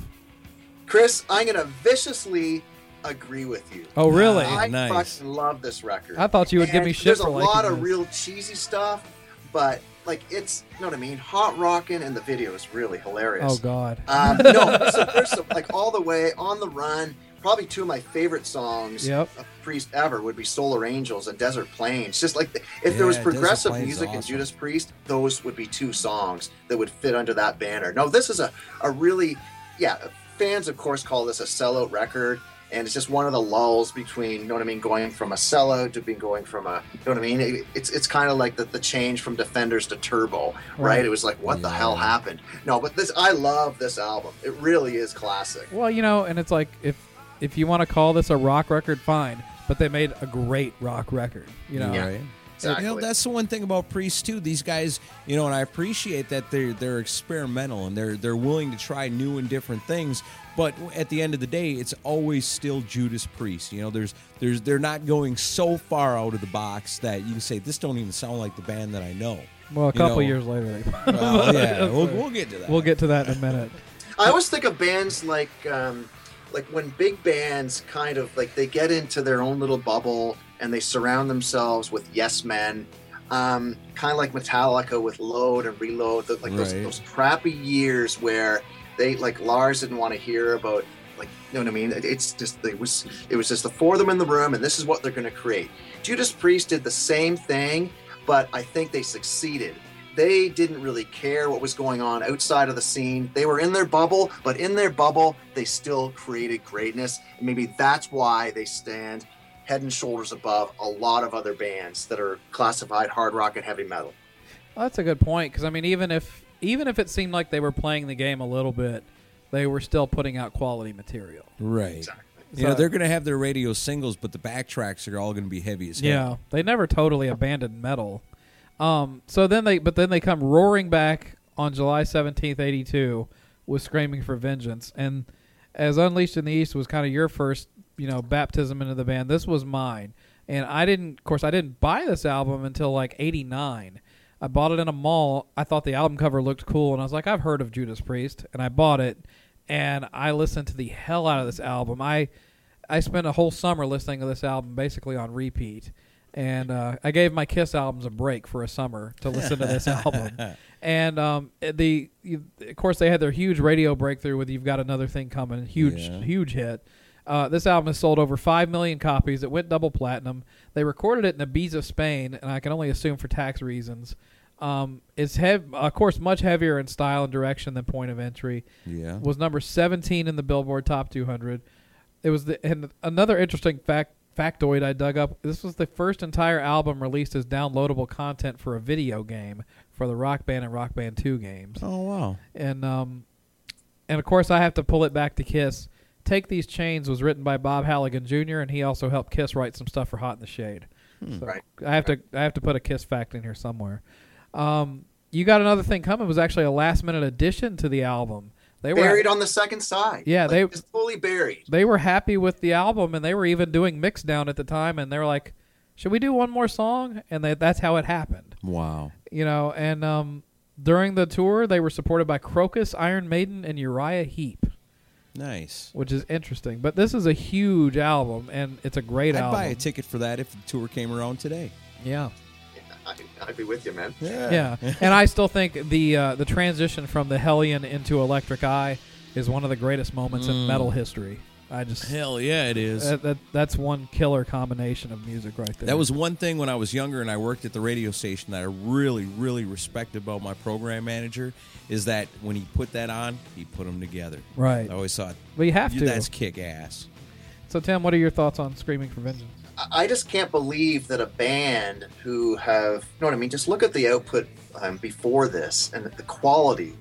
Chris. I'm gonna viciously agree with you. oh really I nice. fucking love this record. I thought you would give me And shit There's a lot of this. real cheesy stuff, but like it's you know what I mean. Hot rocking and the video is really hilarious. oh god Um, no, so there's some, like all the way on the run. Probably two of my favorite songs Yep. of Priest ever would be Solar Angels and Desert Plains. Just like the, if there was Yeah, Desert progressive Plains music in awesome. Judas Priest, those would be two songs that would fit under that banner. No, this is a, a really, yeah, fans of course call this a sellout record. And it's just one of the lulls between, you know what I mean, going from a sellout to being going from a, you know what I mean? It- it's it's kind of like the, the change from Defenders to Turbo, right? Right. It was like, what the hell happened? No, but this, I love this album. It really is classic. well you know and it's like if if you want to call this a rock record fine but they made a great rock record you know Yeah. Right. Exactly. You know, that's the one thing about priests too. These guys, you know, and I appreciate that they're they're experimental and they're they're willing to try new and different things. But at the end of the day, it's always still Judas Priest. You know, there's there's they're not going so far out of the box that you can say this don't even sound like the band that I know. well a You couple know, years later they Well, yeah, we'll, we'll get to that. we'll get to that in a minute I always think of bands like um, like when big bands kind of like they get into their own little bubble and they surround themselves with yes men, um, kind of like Metallica with Load and Reload, the- like those, Right. those crappy years where they like Lars didn't want to hear about like you know what I mean. It's just it was it was just the four of them in the room and this is what they're going to create. Judas Priest did the same thing, but I think they succeeded they didn't really care what was going on outside of the scene. They were in their bubble, but in their bubble, they still created greatness. And maybe that's why they stand head and shoulders above a lot of other bands that are classified hard rock and heavy metal. Well, that's a good point because I mean, even if even if it seemed like they were playing the game a little bit, they were still putting out quality material. right. Exactly. You know, they're going to have their radio singles, but the backtracks are all going to be heavy as hell. Yeah, they never totally abandoned metal. Um, so then they, but then they come roaring back on July seventeenth, eighty two, with "Screaming for Vengeance." And as "Unleashed in the East" was kind of your first, you know, baptism into the band, this was mine. And I didn't, of course, I didn't buy this album until like eighty nine. I bought it in a mall. I thought the album cover looked cool, and I was like, I've heard of Judas Priest, and I bought it. And I listened to the hell out of this album. I I spent a whole summer listening to this album basically on repeat. and uh, I gave my Kiss albums a break for a summer to listen to this album. And um, the you, of course they had their huge radio breakthrough with "You've Got Another Thing Coming," huge Yeah. huge hit. Uh, this album has sold over five million copies. It went double platinum. They recorded it in Ibiza, Spain, and I can only assume for tax reasons. Um, it's hev- of course much heavier in style and direction than Point of Entry Yeah. was number 17 in the Billboard Top 200. It was the and another interesting fact factoid I dug up. This was the first entire album released as downloadable content for a video game for the Rock Band and Rock Band 2 games. Oh wow. And um and of course I have to pull it back to Kiss. Take These Chains was written by Bob Halligan Jr. and he also helped Kiss write some stuff for Hot in the Shade. So Right. I have to I have to put a Kiss fact in here somewhere. Um, you got another thing coming. It was actually a last minute addition to the album. They were buried on the second side. Yeah, Like, they- it's fully buried. they were happy with the album and they were even doing mix down at the time and they were like should we do one more song and they, that's how it happened Wow. you know and um, during the tour they were supported by Krokus iron maiden and uriah heep Nice. which is interesting but this is a huge album and it's a great I'd album buy a ticket for that if the tour came around today. yeah I, I'd be with you, man. yeah and i still think the uh, the transition from the hellion into electric eye is one of the greatest moments in Mm. metal history i just Hell yeah, it is. that, that, that's one killer combination of music right there That was one thing when I was younger and I worked at the radio station that I really, really respected about my program manager is that when he put that on, he put them together. right I always thought Well, you have to. that's kick ass. So, Tim, what are your thoughts on Screaming for Vengeance? I- I just can't believe that a band who have, you know what I mean? Just look at the output um, before this and the quality,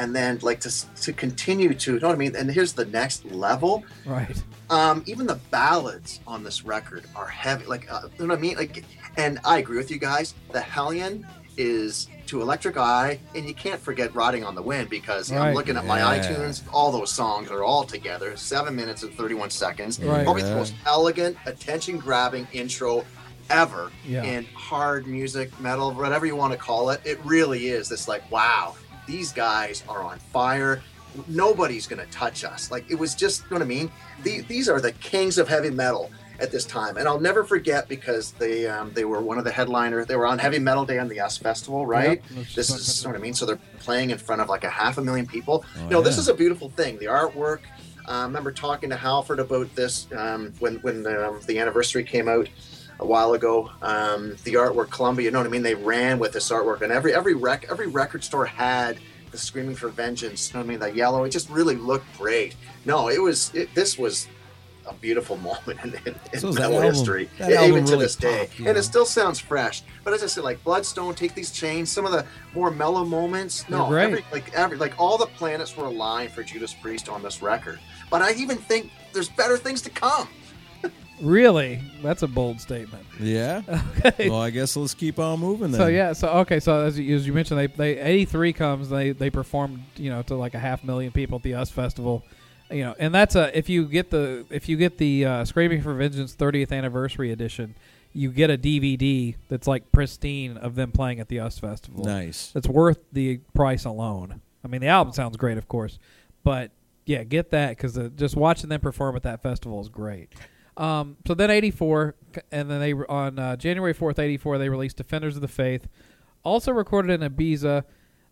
and then like to to continue to, you know what I mean? And here's the next level. Right. Um, even the ballads on this record are heavy. Like, uh, you know what I mean? Like, and I agree with you guys. The Hellion is to Electric Eye, and you can't forget Riding on the Wind because Right. I'm looking at my Yeah. iTunes. All those songs are all together, seven minutes and 31 seconds. Right. Probably the most elegant, attention-grabbing intro ever Yeah. in hard music, metal, whatever you want to call it. It really is. It's like, wow, these guys are on fire. Nobody's going to touch us. Like, it was just, you know what I mean? The, these are the kings of heavy metal at this time. And I'll never forget because they um, they were one of the headliners. They were on Heavy Metal Day on the US Festival, right? Yep. This is you know what I mean. So they're playing in front of like a half a million people. Oh, you know, this is a beautiful thing. The artwork. Uh, I remember talking to Halford about this um, when when um, the anniversary came out a while ago. Um, the artwork, Columbia, you know what I mean? They ran with this artwork, and every every rec every record store had the Screaming for Vengeance. You know what I mean? That yellow. It just really looked great. No, it was. It, this was a beautiful moment in, in, So metal album- history, even album to really this day. popped, And it still sounds fresh. But as I said, like Bloodstone, Take These Chains, some of the more mellow moments. No, every, like every like all the planets were aligned for Judas Priest on this record. But I even think there's better things to come. Really? That's a bold statement. Yeah. Okay. well, I guess let's keep on moving then. So yeah, so okay, so as you, as you mentioned, they they eighty three comes, they they performed, you know, to like a half million people at the US Festival, you know, and that's a if you get the if you get the uh, Screaming for Vengeance 30th anniversary edition, you get a DVD that's like pristine of them playing at the US Festival. Nice. It's worth the price alone. I mean, the album sounds great, of course, but yeah, get that because just watching them perform at that festival is great. Um, so then '84, and then they on uh, January 4th, '84, they released "Defenders of the Faith," also recorded in Ibiza.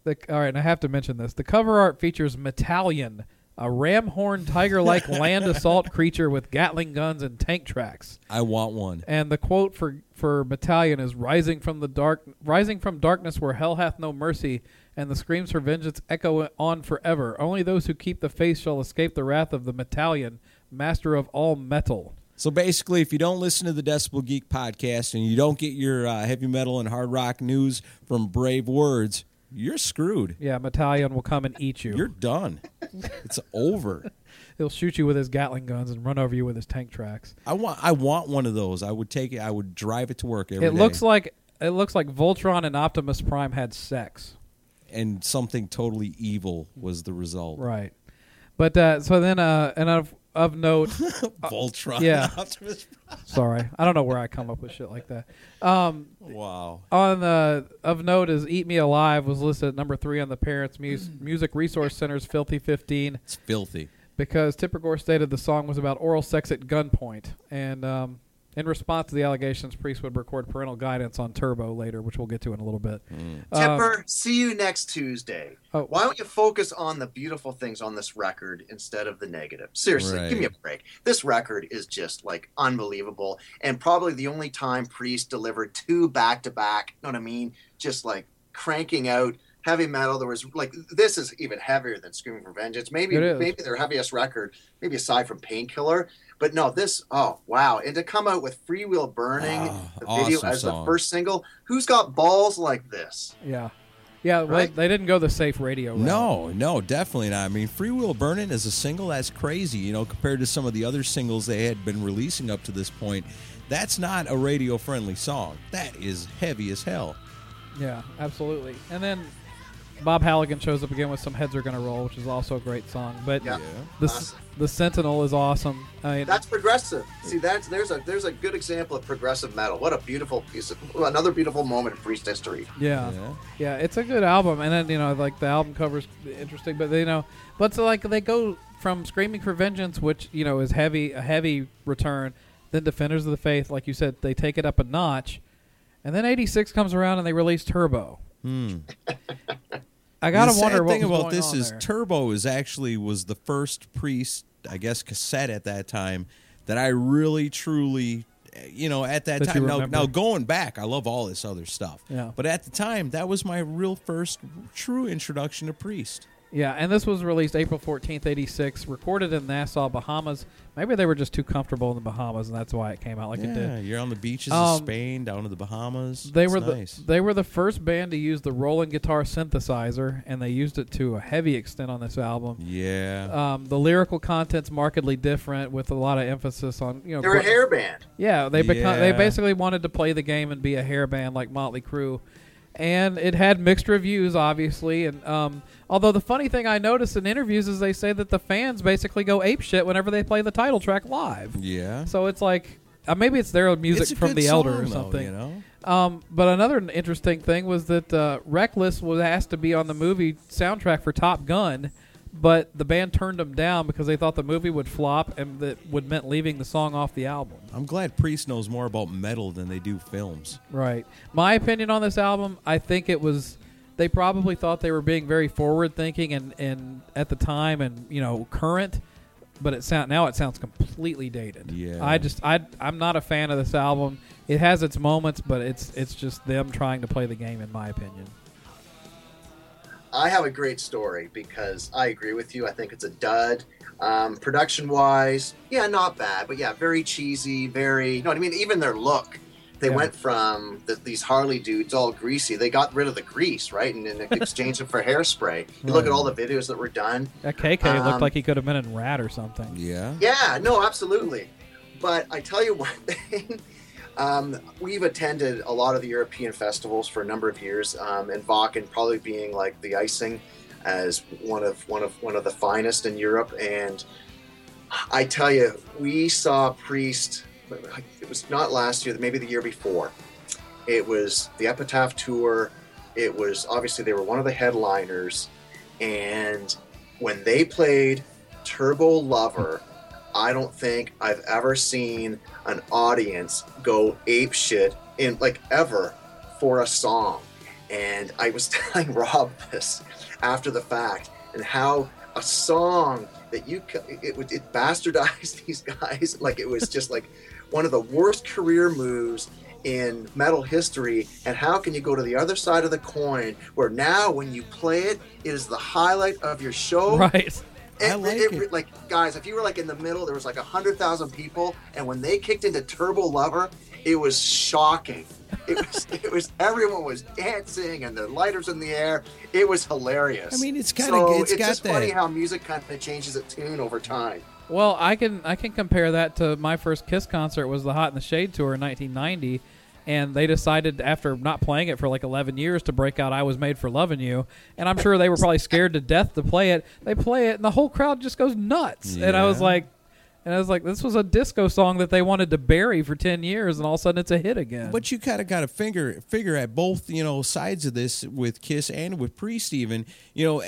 The, all right, and I have to mention this: the cover art features Metallian, a ram horn tiger-like land assault creature with Gatling guns and tank tracks. I want one. And the quote for for Battalion is rising from the dark rising from darkness where hell hath no mercy and the screams for vengeance echo on forever. Only those who keep the faith shall escape the wrath of the Battalion, master of all metal. So basically, if you don't listen to the Decibel Geek podcast and you don't get your uh, heavy metal and hard rock news from Brave Words, you're screwed. Yeah, Battalion will come and eat you. You're done. it's over. He'll shoot you with his Gatling guns and run over you with his tank tracks. I want. I want one of those. I would take it. I would drive it to work every it day. looks like it looks like Voltron and Optimus Prime had sex. and something totally evil was the result. Right. But uh, so then uh, and of of note Voltron. yeah. Optimus Prime. sorry. I don't know where I come up with shit like that. Um Wow. on the of note is "Eat Me Alive" was listed at number three on the Parents Mus- Music Resource Center's Filthy 15 It's filthy. because Tipper Gore stated the song was about oral sex at gunpoint, and um, in response to the allegations, Priest would record parental guidance on Turbo later, which we'll get to in a little bit. Um, see you next Tuesday. Oh. Why don't you focus on the beautiful things on this record instead of the negative? Seriously, give me a break. This record is just like unbelievable, and probably the only time Priest delivered two back to back. You know what I mean? Just like cranking out heavy metal. There was like this is even heavier than Screaming for Vengeance. Maybe maybe their heaviest record, maybe aside from Painkiller. But no, this oh wow! And to come out with Free Wheel Burning, Oh, the video awesome as song. the first single. Who's got balls like this? Yeah, yeah. Right? They didn't go the safe radio. route. No, no, definitely not. I mean, Freewheel Burning as a single, that's crazy, you know, compared to some of the other singles they had been releasing up to this point. That's not a radio friendly song. That is heavy as hell. Yeah, absolutely. And then Bob Halligan shows up again with some "Heads Are Gonna Roll," which is also a great song. But Yeah. the Awesome. The Sentinel is awesome. I mean, That's progressive. See, that's there's a there's a good example of progressive metal. What a beautiful piece of another beautiful moment in Priest history. yeah, Yeah. yeah, it's a good album. And then you know, like the album covers interesting, but they, you know, but so like they go from "Screaming for Vengeance," which you know is heavy, a heavy return, then "Defenders of the Faith," like you said, they take it up a notch, and then '86 comes around and they release Turbo. Hmm. I gotta the wonder sad what thing was about going this on is there. Turbo is actually was the first Priest, I guess, cassette at that time that I really truly, you know, at that, That time. Now, now going back, I love all this other stuff. Yeah. But at the time, that was my real first true introduction to Priest. Yeah, and this was released April 14th, 86, recorded in Nassau, Bahamas. Maybe they were just too comfortable in the Bahamas, and that's why it came out like it did. yeah, you're on the beaches Um, of Spain, down to the Bahamas. They It's were nice. the they were the first band to use the Roland guitar synthesizer, and they used it to a heavy extent on this album. yeah. Um, the lyrical content's markedly different, with a lot of emphasis on you know. They're a hair band. Yeah, they become they basically wanted to play the game and be a hair band like Motley Crue, and it had mixed reviews, obviously. And um, although the funny thing I noticed in interviews is they say that the fans basically go ape shit whenever they play the title track live. yeah. So it's like uh, maybe it's their music It's a from good the Elder or though, something. you know? Um, but another interesting thing was that uh, Reckless was asked to be on the movie soundtrack for Top Gun, but the band turned them down because they thought the movie would flop and that would meant leaving the song off the album. I'm glad Priest knows more about metal than they do films. Right. My opinion on this album, I think it was they probably thought they were being very forward thinking and, and at the time and you know current, but it sound now it sounds completely dated. Yeah. I just I I'm not a fan of this album. It has its moments, but it's it's just them trying to play the game in my opinion. I have a great story because I agree with you. I think it's a dud. Um, production wise, yeah, not bad, but yeah, very cheesy, very, you know what I mean? Even their look. They Yeah. went from the, these Harley dudes all greasy. They got rid of the grease, right? And then exchanged it for hairspray. You look at all the videos that were done. That KK looked Um, like he could have been in Ratt or something. Yeah. Yeah, no, absolutely. But I tell you one thing. Um, we've attended a lot of the European festivals for a number of years, um, and Wacken probably being like the icing as one of one of one of the finest in Europe. And I tell you, we saw Priest. It was not last year, maybe the year before. It was the Epitaph tour. It was obviously they were one of the headliners, and when they played Turbo Lover, I don't think I've ever seen an audience go ape shit in like ever for a song. And I was telling Rob this after the fact and how a song that you it it bastardized these guys like it was just like one of the worst career moves in metal history and how can you go to the other side of the coin where now when you play it it is the highlight of your show Right. I like it. Like guys, if you were like in the middle, there was like a hundred thousand people, and when they kicked into Turbo Lover, it was shocking. It was, it was everyone was dancing and the lighters in the air. It was hilarious. I mean, it's kinda- so it's it's got just funny how music kind of changes its tune over time. Well, I can I can compare that to my first Kiss concert was the Hot in the Shade tour in 1990, and they decided after not playing it for like 11 years to break out "I Was Made for Loving You," and I'm sure they were probably scared to death to play it. They play it, and the whole crowd just goes nuts. And I was like, and I was like, this was a disco song that they wanted to bury for 10 years, and all of a sudden it's a hit again. But you kind of got to figure figure at both you know sides of this with Kiss and with Priest even you know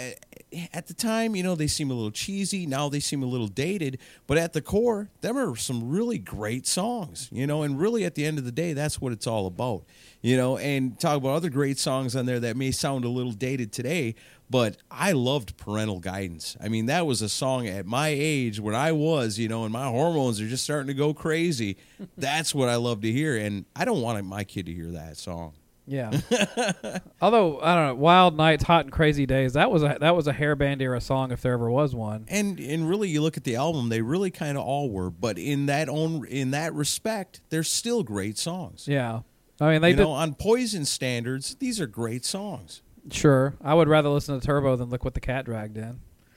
at the time, you know, they seem a little cheesy. Now they seem a little dated. But at the core, them are some really great songs, you know, and really at the end of the day, that's what it's all about, you know. And talk about other great songs on there that may sound a little dated today, but I loved Parental Guidance. I mean, that was a song at my age when I was, you know, and my hormones are just starting to go crazy. That's what I love to hear. And I don't want my kid to hear that song. Yeah. Although I don't know, Wild Nights, Hot and Crazy Days. That was a that was a hairband era song if there ever was one. And and really, you look at the album; they really kind of all were. But in that own in that respect, they're still great songs. Yeah. I mean, they you did know, on Poison standards, these are great songs. sure. I would rather listen to Turbo than look what the cat dragged in.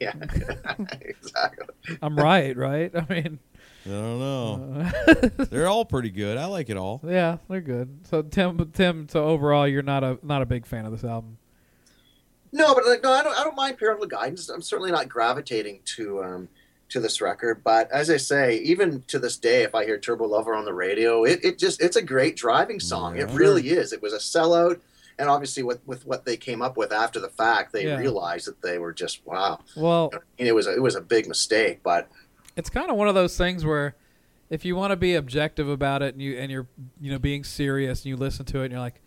yeah, exactly. I'm right, right? I mean, I don't know. Uh. they're all pretty good. I like it all. yeah, they're good. So Tim, Tim. So overall, you're not a not a big fan of this album. No, but like, no, I don't. I don't mind parental guidance. I'm certainly not gravitating to um, to this record. But as I say, even to this day, if I hear Turbo Lover on the radio, it, it just it's a great driving song. It really is. It was a sellout, and obviously with with what they came up with after the fact, they Yeah. realized that they were just wow. Well, And it was a, it was a big mistake, but it's kind of one of those things where if you want to be objective about it and you and you're you know being serious and you listen to it and you're like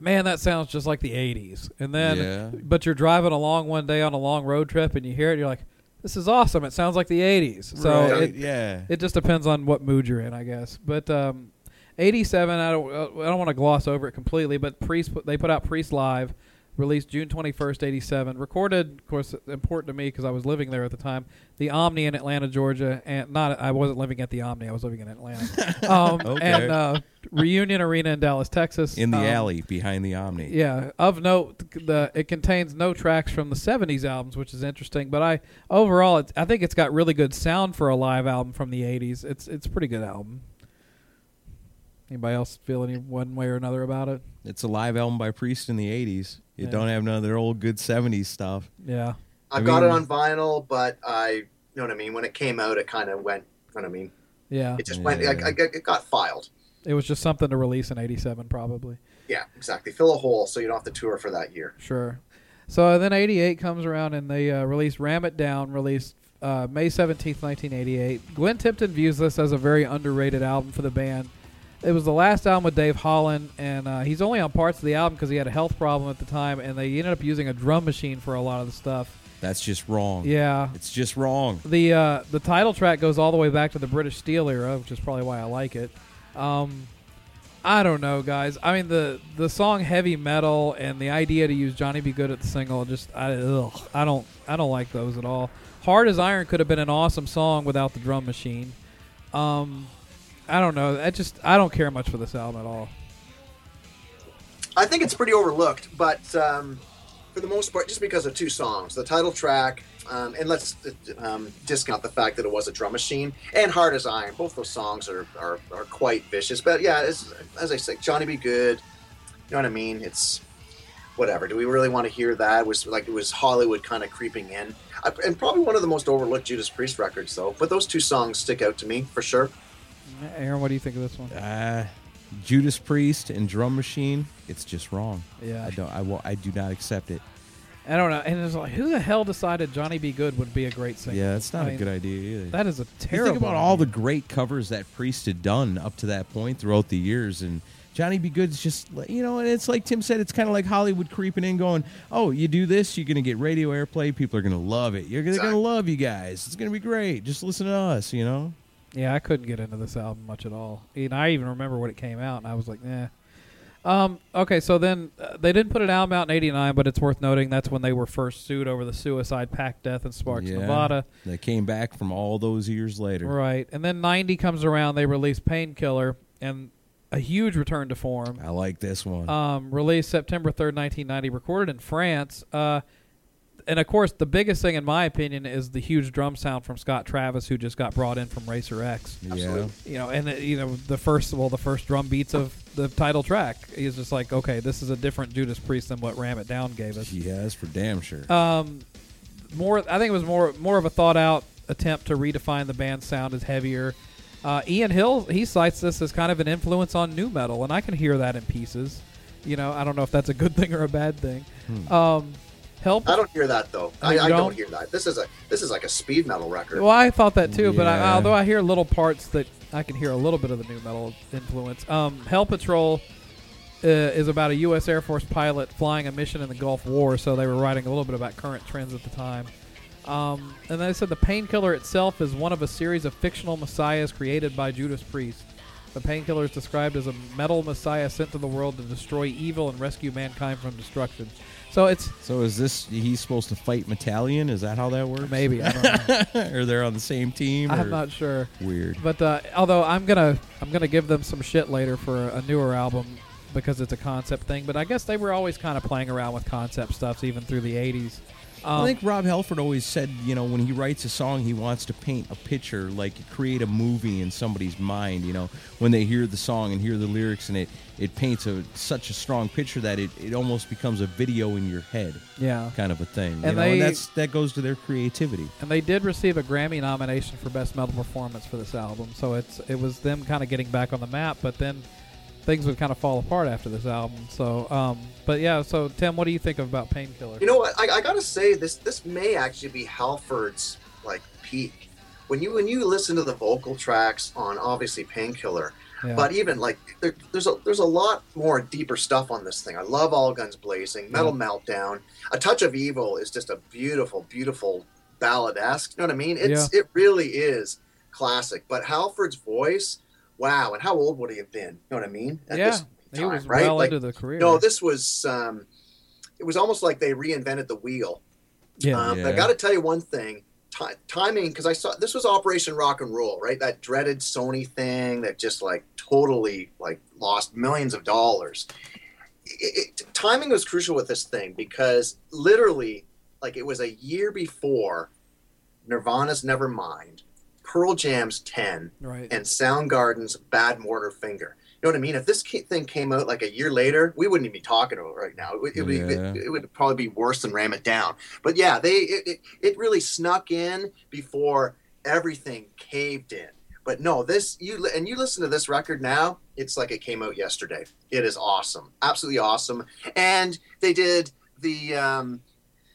man that sounds just like the 80s and then Yeah. but you're driving along one day on a long road trip and you hear it and you're like this is awesome. It sounds like the 80s so Right, it, yeah. it just depends on what mood you're in i guess. But um 87 i don't i don't want to gloss over it completely but priest they put out priest live released june 21st 87 recorded of course important to me because i was living there at the time the omni in atlanta georgia and not i wasn't living at the omni i was living in atlanta um, Okay. and uh, reunion arena in dallas texas in the Um, alley behind the Omni. yeah, of note, the it contains no tracks from the '70s albums, which is interesting. But I overall, it's, I think it's got really good sound for a live album from the '80s. It's it's a pretty good album. Anybody else feel any one way or another about it? It's a live album by Priest in the '80s. You Yeah. don't have none of their old good '70s stuff. Yeah, I, I got it on vinyl. But I, you know what I mean. When it came out, it kind of went. You know what I mean? yeah. It just went. I, I, it got filed. It was just something to release in '87, probably. Yeah, exactly. Fill a hole so you don't have to tour for that year. Sure. So then '88 comes around and they uh, released "Ram It Down," released uh, May 17th, 1988. Glenn Tipton views this as a very underrated album for the band. It was the last album with Dave Holland, and uh, he's only on parts of the album because he had a health problem at the time, and they ended up using a drum machine for a lot of the stuff. That's just wrong. Yeah. It's just wrong. The uh, the title track goes all the way back to the British Steel era, which is probably why I like it. Um, I don't know, guys. I mean the the song "Heavy Metal" and the idea to use Johnny B. Goode at the single just I ugh, I don't I don't like those at all. "Hard as Iron" could have been an awesome song without the drum machine. Um, I don't know. I just I don't care much for this album at all. I think it's pretty overlooked, but um, for the most part, just because of two songs, the title track, um, and let's um, discount the fact that it was a drum machine and "Hard as Iron." Both those songs are are, are quite vicious. But yeah, as, I said, Johnny B. Goode. You know what I mean? It's whatever. Do we really want to hear that? It was like it was Hollywood kind of creeping in, and probably one of the most overlooked Judas Priest records, though. But those two songs stick out to me for sure. Aaron, what do you think of this one? Uh, Judas Priest and Drum Machine. It's just wrong. Yeah. I don't. I, will, I do not accept it. I don't know. And it's like, who the hell decided Johnny B. Goode would be a great singer? Yeah, it's not I a mean, good idea either. That is a You terrible. think about all the great covers that Priest had done up to that point throughout the years, and Johnny B. Goode's just you know, and it's like Tim said, it's kind of like Hollywood creeping in, going, "Oh, you do this, you're gonna get radio airplay. People are gonna love it. You're gonna, Exactly. gonna love you guys. It's gonna be great. Just listen to us, you know." Yeah, I couldn't get into this album much at all. And I even remember when it came out, and I was like, "Nah." Um, okay, so then uh, they didn't put an album out in '89, but it's worth noting that's when they were first sued over the suicide pact death in Sparks, Yeah. Nevada. They came back from all those years later. Right, and then '90 comes around, they release Painkiller, and a huge return to form. I like this one. Um, released September 3rd, 1990, recorded in France. Uh, and of course, the biggest thing, in my opinion, is the huge drum sound from Scott Travis, who just got brought in from Racer X. yeah, absolutely. You know, and uh, you know the first, well, the first drum beats of the title track. He's just like, okay, this is a different Judas Priest than what Ram It Down gave us. he has for damn sure. Um, more, I think it was more more of a thought out attempt to redefine the band's sound as heavier. Uh, Ian Hill he cites this as kind of an influence on nu metal, and I can hear that in pieces. You know, I don't know if that's a good thing or a bad thing. Um, Help. I don't hear that though. I, I don't don't? hear that. This is a this is like a speed metal record. Well, I thought that too, but I, although I hear little parts that I can hear a little bit of the nu metal influence. Um, Hell Patrol uh, is about a U.S. Air Force pilot flying a mission in the Gulf War, so they were writing a little bit about current trends at the time. Um, and they said the painkiller itself is one of a series of fictional messiahs created by Judas Priest. The painkiller is described as a metal messiah sent to the world to destroy evil and rescue mankind from destruction. So it's So is this he's supposed to fight Metallian? Is that how that works? maybe I don't know. or they're on the same team? I'm not sure. Weird. But uh, although I'm gonna I'm gonna give them some shit later for a newer album because it's a concept thing. But I guess they were always kind of playing around with concept stuffs even through the '80s. Um, I think Rob Halford always said, you know, when he writes a song, he wants to paint a picture, like create a movie in somebody's mind. You know, when they hear the song and hear the lyrics, and it it paints a such a strong picture that it, it almost becomes a video in your head, yeah. kind of a thing. You know, they- and that's that goes to their creativity. And they did receive a Grammy nomination for Best Metal Performance for this album, so it's it was them kind of getting back on the map. But then things would kind of fall apart after this album. So, um, but yeah. So Tim, what do you think about Painkiller? You know what? I, I gotta say this this may actually be Halford's like peak. When you when you listen to the vocal tracks on obviously Painkiller, Yeah. but even like there, there's a there's a lot more deeper stuff on this thing. I love All Guns Blazing, Metal Meltdown, A Touch of Evil is just a beautiful, beautiful ballad-esque. You know what I mean? It's it really is classic. But Halford's voice, wow! And how old would he have been? You know what I mean? At yeah, this he time, was right? well Like, into the career. no, this was um, it was almost like they reinvented the wheel. yeah, Um, Yeah. I got to tell you one thing. Ti timing, because I saw this was Operation Rock and Roll, right? That dreaded Sony thing that just like totally like lost millions of dollars. It, it, timing was crucial with this thing because literally, like it was a year before Nirvana's Nevermind, Pearl Jam's Ten, right. and Soundgarden's Badmotorfinger. You know what I mean? If this thing came out like a year later, we wouldn't even be talking about it right now. It would, it, would, Yeah. it, it would probably be worse than Ram It Down. But yeah, they it, it, it really snuck in before everything caved in. But no, this you and you listen to this record now, it's like it came out yesterday. It is awesome, absolutely awesome. And they did the um,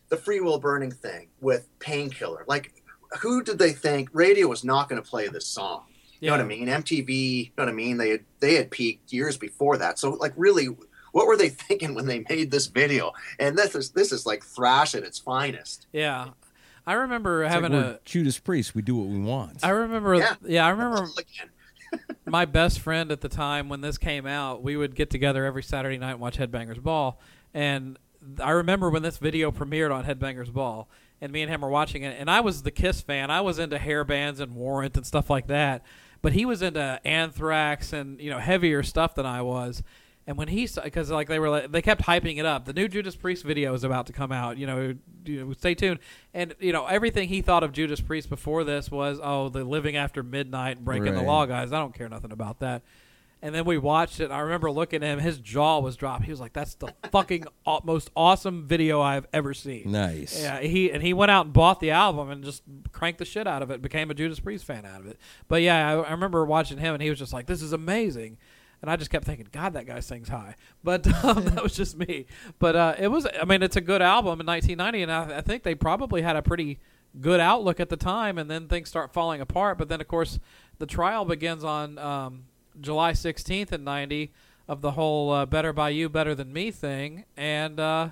the Freewheel Burning thing with Painkiller. Like, who did they think radio was not going to play this song? You know what I mean? MTV, you know what I mean? They had they had peaked years before that. So like really what were they thinking when they made this video? And this is this is like thrash at its finest. Yeah, I remember It's like having we're a. Judas Priest. We do what we want. I remember. Yeah. Yeah, I remember my best friend at the time when this came out, we would get together every Saturday night and watch Headbangers Ball. And I remember when this video premiered on Headbangers Ball, and me and him were watching it. And I was the Kiss fan. I was into hair bands and Warrant and stuff like that. But he was into Anthrax and you know heavier stuff than I was. And when he because like they were like, they kept hyping it up. The new Judas Priest video is about to come out. You know, you know, stay tuned. And you know everything he thought of Judas Priest before this was oh the living after midnight breaking the law guys. I don't care nothing about that. And then we watched it. And I remember looking at him. His jaw was dropped. He was like, "That's the fucking aw- most awesome video I've ever seen." nice. Yeah, he and he went out and bought the album and just cranked the shit out of it. Became a Judas Priest fan out of it. But yeah, I, I remember watching him and he was just like, "This is amazing," and I just kept thinking, "God, that guy sings high." But um, that was just me. But uh, it was. I mean, it's a good album in 1990, and I, I think they probably had a pretty good outlook at the time. And then things start falling apart. But then, of course, the trial begins on um, July 16th in 90 of the whole uh, "Better by You, Better Than Me" thing, and. Uh,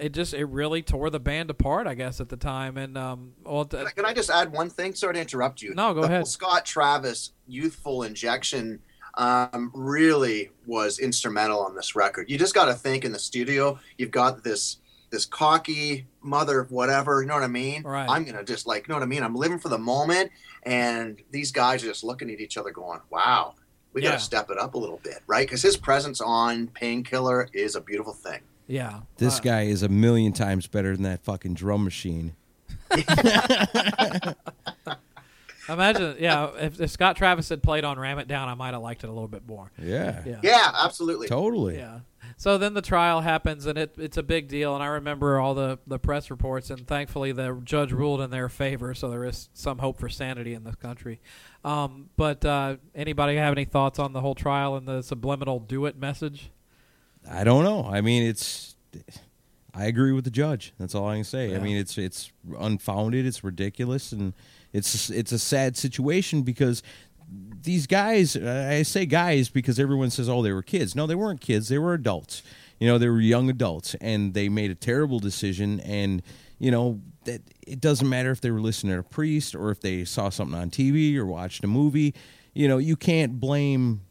it just it really tore the band apart, I guess, at the time. And um, well, Can I, can I just add one thing? Sorry to interrupt you. No, go the ahead. Scott Travis youthful injection um, really was instrumental on this record. You just got to think in the studio, you've got this this cocky mother of whatever, you know what I mean? Right. I'm gonna just like, you know what I mean? I'm living for the moment, and these guys are just looking at each other, going, "Wow, we got to step it up a little bit, right?" Because his presence on Painkiller is a beautiful thing. yeah, This Uh, guy is a million times better than that fucking drum machine. Imagine, yeah, if, if Scott Travis had played on "Ram It Down," I might have liked it a little bit more. Yeah. Yeah, Yeah, absolutely. Totally. Yeah. So then the trial happens, and it, it's a big deal. And I remember all the, the press reports, and thankfully the judge ruled in their favor, so there is some hope for sanity in this country. Um, but uh, anybody have any thoughts on the whole trial and the subliminal "do it" message? I don't know. I mean, it's I agree with the judge. That's all I can say. I mean, it's it's unfounded. It's ridiculous, and it's it's a sad situation because these guys. I say guys because everyone says, "Oh, they were kids." No, they weren't kids. They were adults. You know, they were young adults, and they made a terrible decision. And you know that it doesn't matter if they were listening to a priest or if they saw something on TV or watched a movie. You know, you can't blame.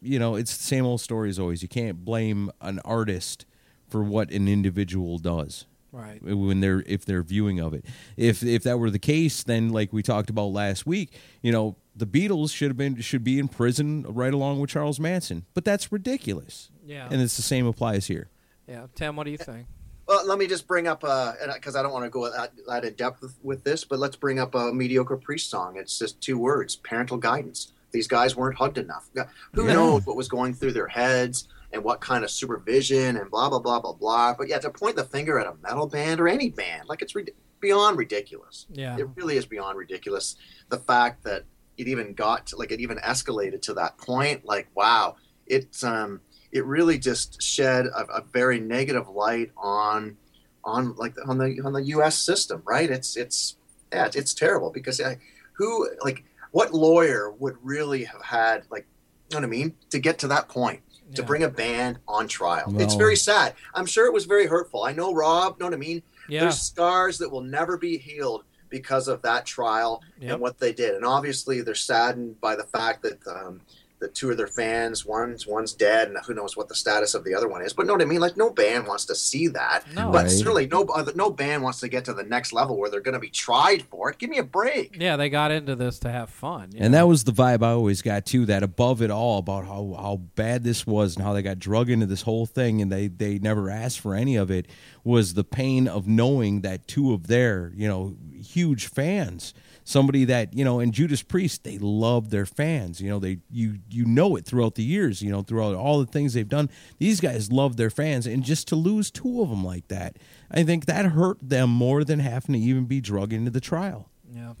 You know, it's the same old story as always. You can't blame an artist for what an individual does Right. when they're if they're viewing of it. If if that were the case, then like we talked about last week, you know, the Beatles should have been should be in prison right along with Charles Manson. But that's ridiculous. Yeah. And it's the same applies here. Yeah. Tim, what do you think? Well, let me just bring up, uh, because I don't want to go that, that in depth with, with this, but let's bring up a mediocre priest song. It's just two words: parental guidance. These guys weren't hugged enough. Who Yeah. knows what was going through their heads and what kind of supervision and blah blah blah blah blah. But yeah, to point the finger at a metal band or any band, like it's rid- beyond ridiculous. Yeah. It really is beyond ridiculous. The fact that it even got to, like it even escalated to that point, like wow, it's um it really just shed a, a very negative light on on like on the on the U.S. system, right? It's it's yeah, it's, it's terrible because uh, who like what lawyer would really have had like you know what I mean to get to that point to bring a band on trial? It's very sad. I'm sure it was very hurtful. I know Rob. Know what I mean? Yeah. There's scars that will never be healed because of that trial Yep. and what they did. And obviously, they're saddened by the fact that um, the two of their fans, one's one's dead, and who knows what the status of the other one is. But know what I mean? Like no band wants to see that. No. But Right. certainly, no no band wants to get to the next level where they're going to be tried for it. Give me a break. Yeah, they got into this to have fun. And know? that was the vibe I always got too. That above it all, about how, how bad this was and how they got drug into this whole thing, and they they never asked for any of it, was the pain of knowing that two of their you know huge fans, somebody that you know, and Judas Priest, they love their fans. You know, they you you know it throughout the years. You know, throughout all the things they've done, these guys love their fans, and just to lose two of them like that, I think that hurt them more than having to even be drug into the trial. Yeah.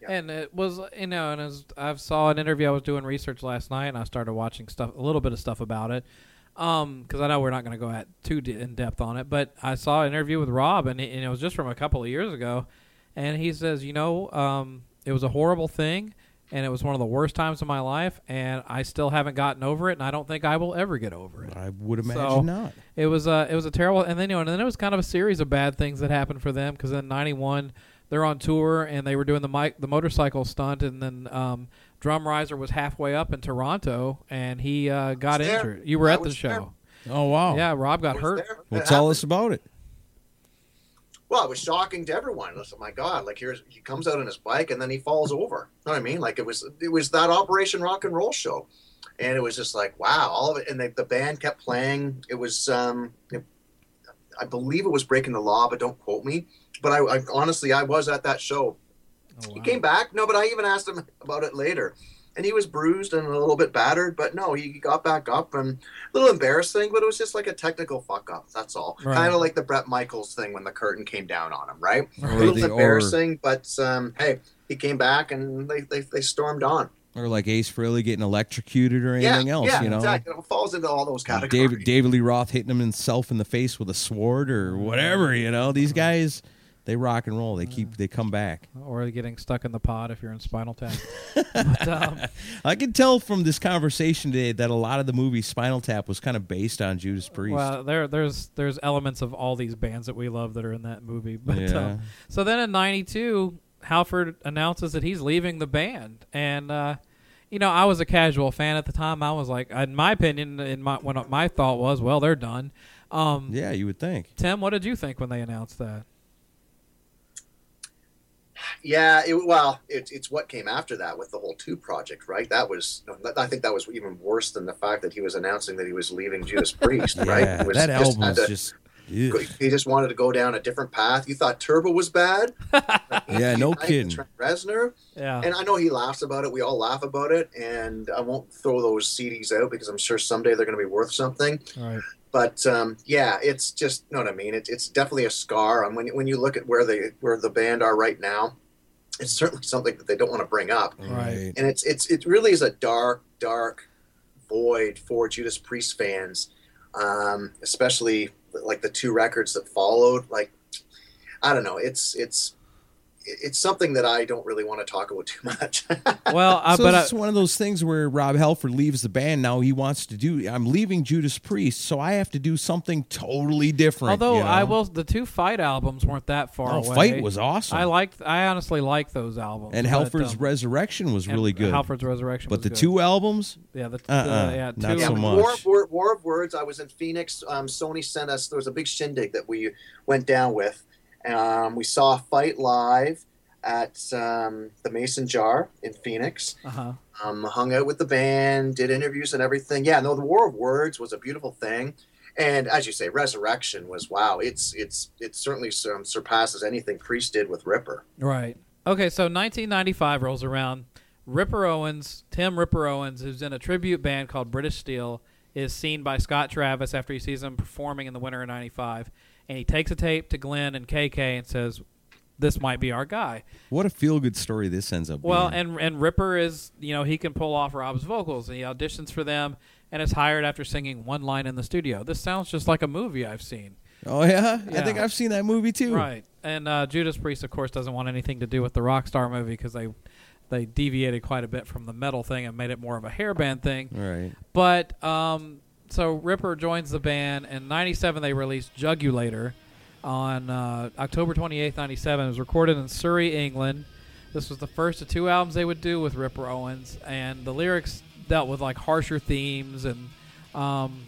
Yeah. And it was, you know, and as I saw an interview, I was doing research last night, and I started watching stuff, a little bit of stuff about it, um because I know we're not going to go at too in depth on it. But I saw an interview with Rob, and, he, and it was just from a couple of years ago, and he says, you know, um, it was a horrible thing, and it was one of the worst times of my life, and I still haven't gotten over it, and I don't think I will ever get over it. I would imagine So- not. It was a it was a terrible, and then you know, and then it was kind of a series of bad things that happened for them because in '91 they're on tour and they were doing the mic, the motorcycle stunt, and then um, Drum Riser was halfway up in Toronto and he uh, got was there. injured. You were I at the was there. show, Oh wow! yeah. Rob got hurt. there? Well, It tell happened. us about it. Well, it was shocking to everyone. Listen, my God, like here's he comes out on his bike and then he falls over. You know what I mean? Like it was it was that Operation Rock and Roll show, and it was just like wow, all of it. And they, the band kept playing. It was um, it- I believe it was breaking the law, but don't quote me. But I, I honestly I was at that show. Oh, He came back. No, but I even asked him about it later. And he was bruised and a little bit battered, but no, he got back up and a little embarrassing, but it was just like a technical fuck up. That's all. Right. Kind of like the Bret Michaels thing when the curtain came down on him, right? Or a little the- or- embarrassing, but um, hey, he came back and they, they, they stormed on. or like Ace Frehley getting electrocuted or anything yeah, else, yeah, you know. exactly. It falls into all those categories. David David Lee Roth hitting him himself in the face with a sword or whatever, you know. These guys, they rock and roll. They keep they come back. or getting stuck in the pod if you're in Spinal Tap. but, um, I can tell from this conversation today that a lot of the movie Spinal Tap was kind of based on Judas Priest. Well, there there's there's elements of all these bands that we love that are in that movie. But Yeah. um, so then in '92, Halford announces that he's leaving the band, and uh, you know I was a casual fan at the time. I was like, in my opinion, in my when my thought was, well, they're done. Um, yeah, you would think. Tim, what did you think when they announced that? Yeah, it, well, it, it's what came after that with the whole two project, right? That was, I think that was even worse than the fact that he was announcing that he was leaving Judas Priest, right? Yeah, It was that just album had was to- just. ugh. He just wanted to go down a different path. You thought Turbo was bad? Yeah, no United kidding. Trent Reznor, Yeah, and I know he laughs about it. We all laugh about it, and I won't throw those CDs out because I'm sure someday they're going to be worth something. right. But um, yeah, it's just you know what I mean. It, it's definitely a scar. And when when you look at where they where the band are right now, it's certainly something that they don't want to bring up. Right. And it's it's it really is a dark dark void for Judas Priest fans, um, especially like the two records that followed. Like, I don't know. It's it's it's something that I don't really want to talk about too much. Well, uh, so but it's uh, one of those things where Rob Halford leaves the band. Now he wants to do. I'm leaving Judas Priest, so I have to do something totally different. Although you know? I will, the two fight albums weren't that far No, away. Fight was awesome. I liked. I honestly liked those albums. and but, Halford's um, Resurrection was really good. Halford's Resurrection, but was the good. two albums, yeah, the, Uh-uh, the yeah, not two, yeah, so with much. War, of War of Words. I was in Phoenix. Um, Sony sent us. There was a big shindig that we went down with. Um, we saw a Fight live at um, the Mason Jar in Phoenix. Uh-huh. um, hung out with the band, did interviews and everything. Yeah, no, the War of Words was a beautiful thing, and as you say, Resurrection was wow. It's it's it certainly um, surpasses anything Priest did with Ripper. Right. Okay, so 1995 rolls around. Ripper Owens, Tim Ripper Owens, who's in a tribute band called British Steel, is seen by Scott Travis after he sees him performing in the winter of 95. And he takes a tape to Glenn and KK and says, This might be our guy. what a feel good story this ends up. Well, being. and and Ripper is, you know, he can pull off Rob's vocals, and he auditions for them, and is hired after singing one line in the studio. This sounds just like a movie I've seen. oh yeah? I think I've seen that movie too. Right. And uh, Judas Priest, of course, doesn't want anything to do with the rock star movie because they they deviated quite a bit from the metal thing and made it more of a hairband thing. Right. But um, so Ripper joins the band. In '97, they released Jugulator. On uh, October 28th, 97, it was recorded in Surrey, England. This was the first of two albums they would do with Ripper Owens, and the lyrics dealt with like harsher themes and um,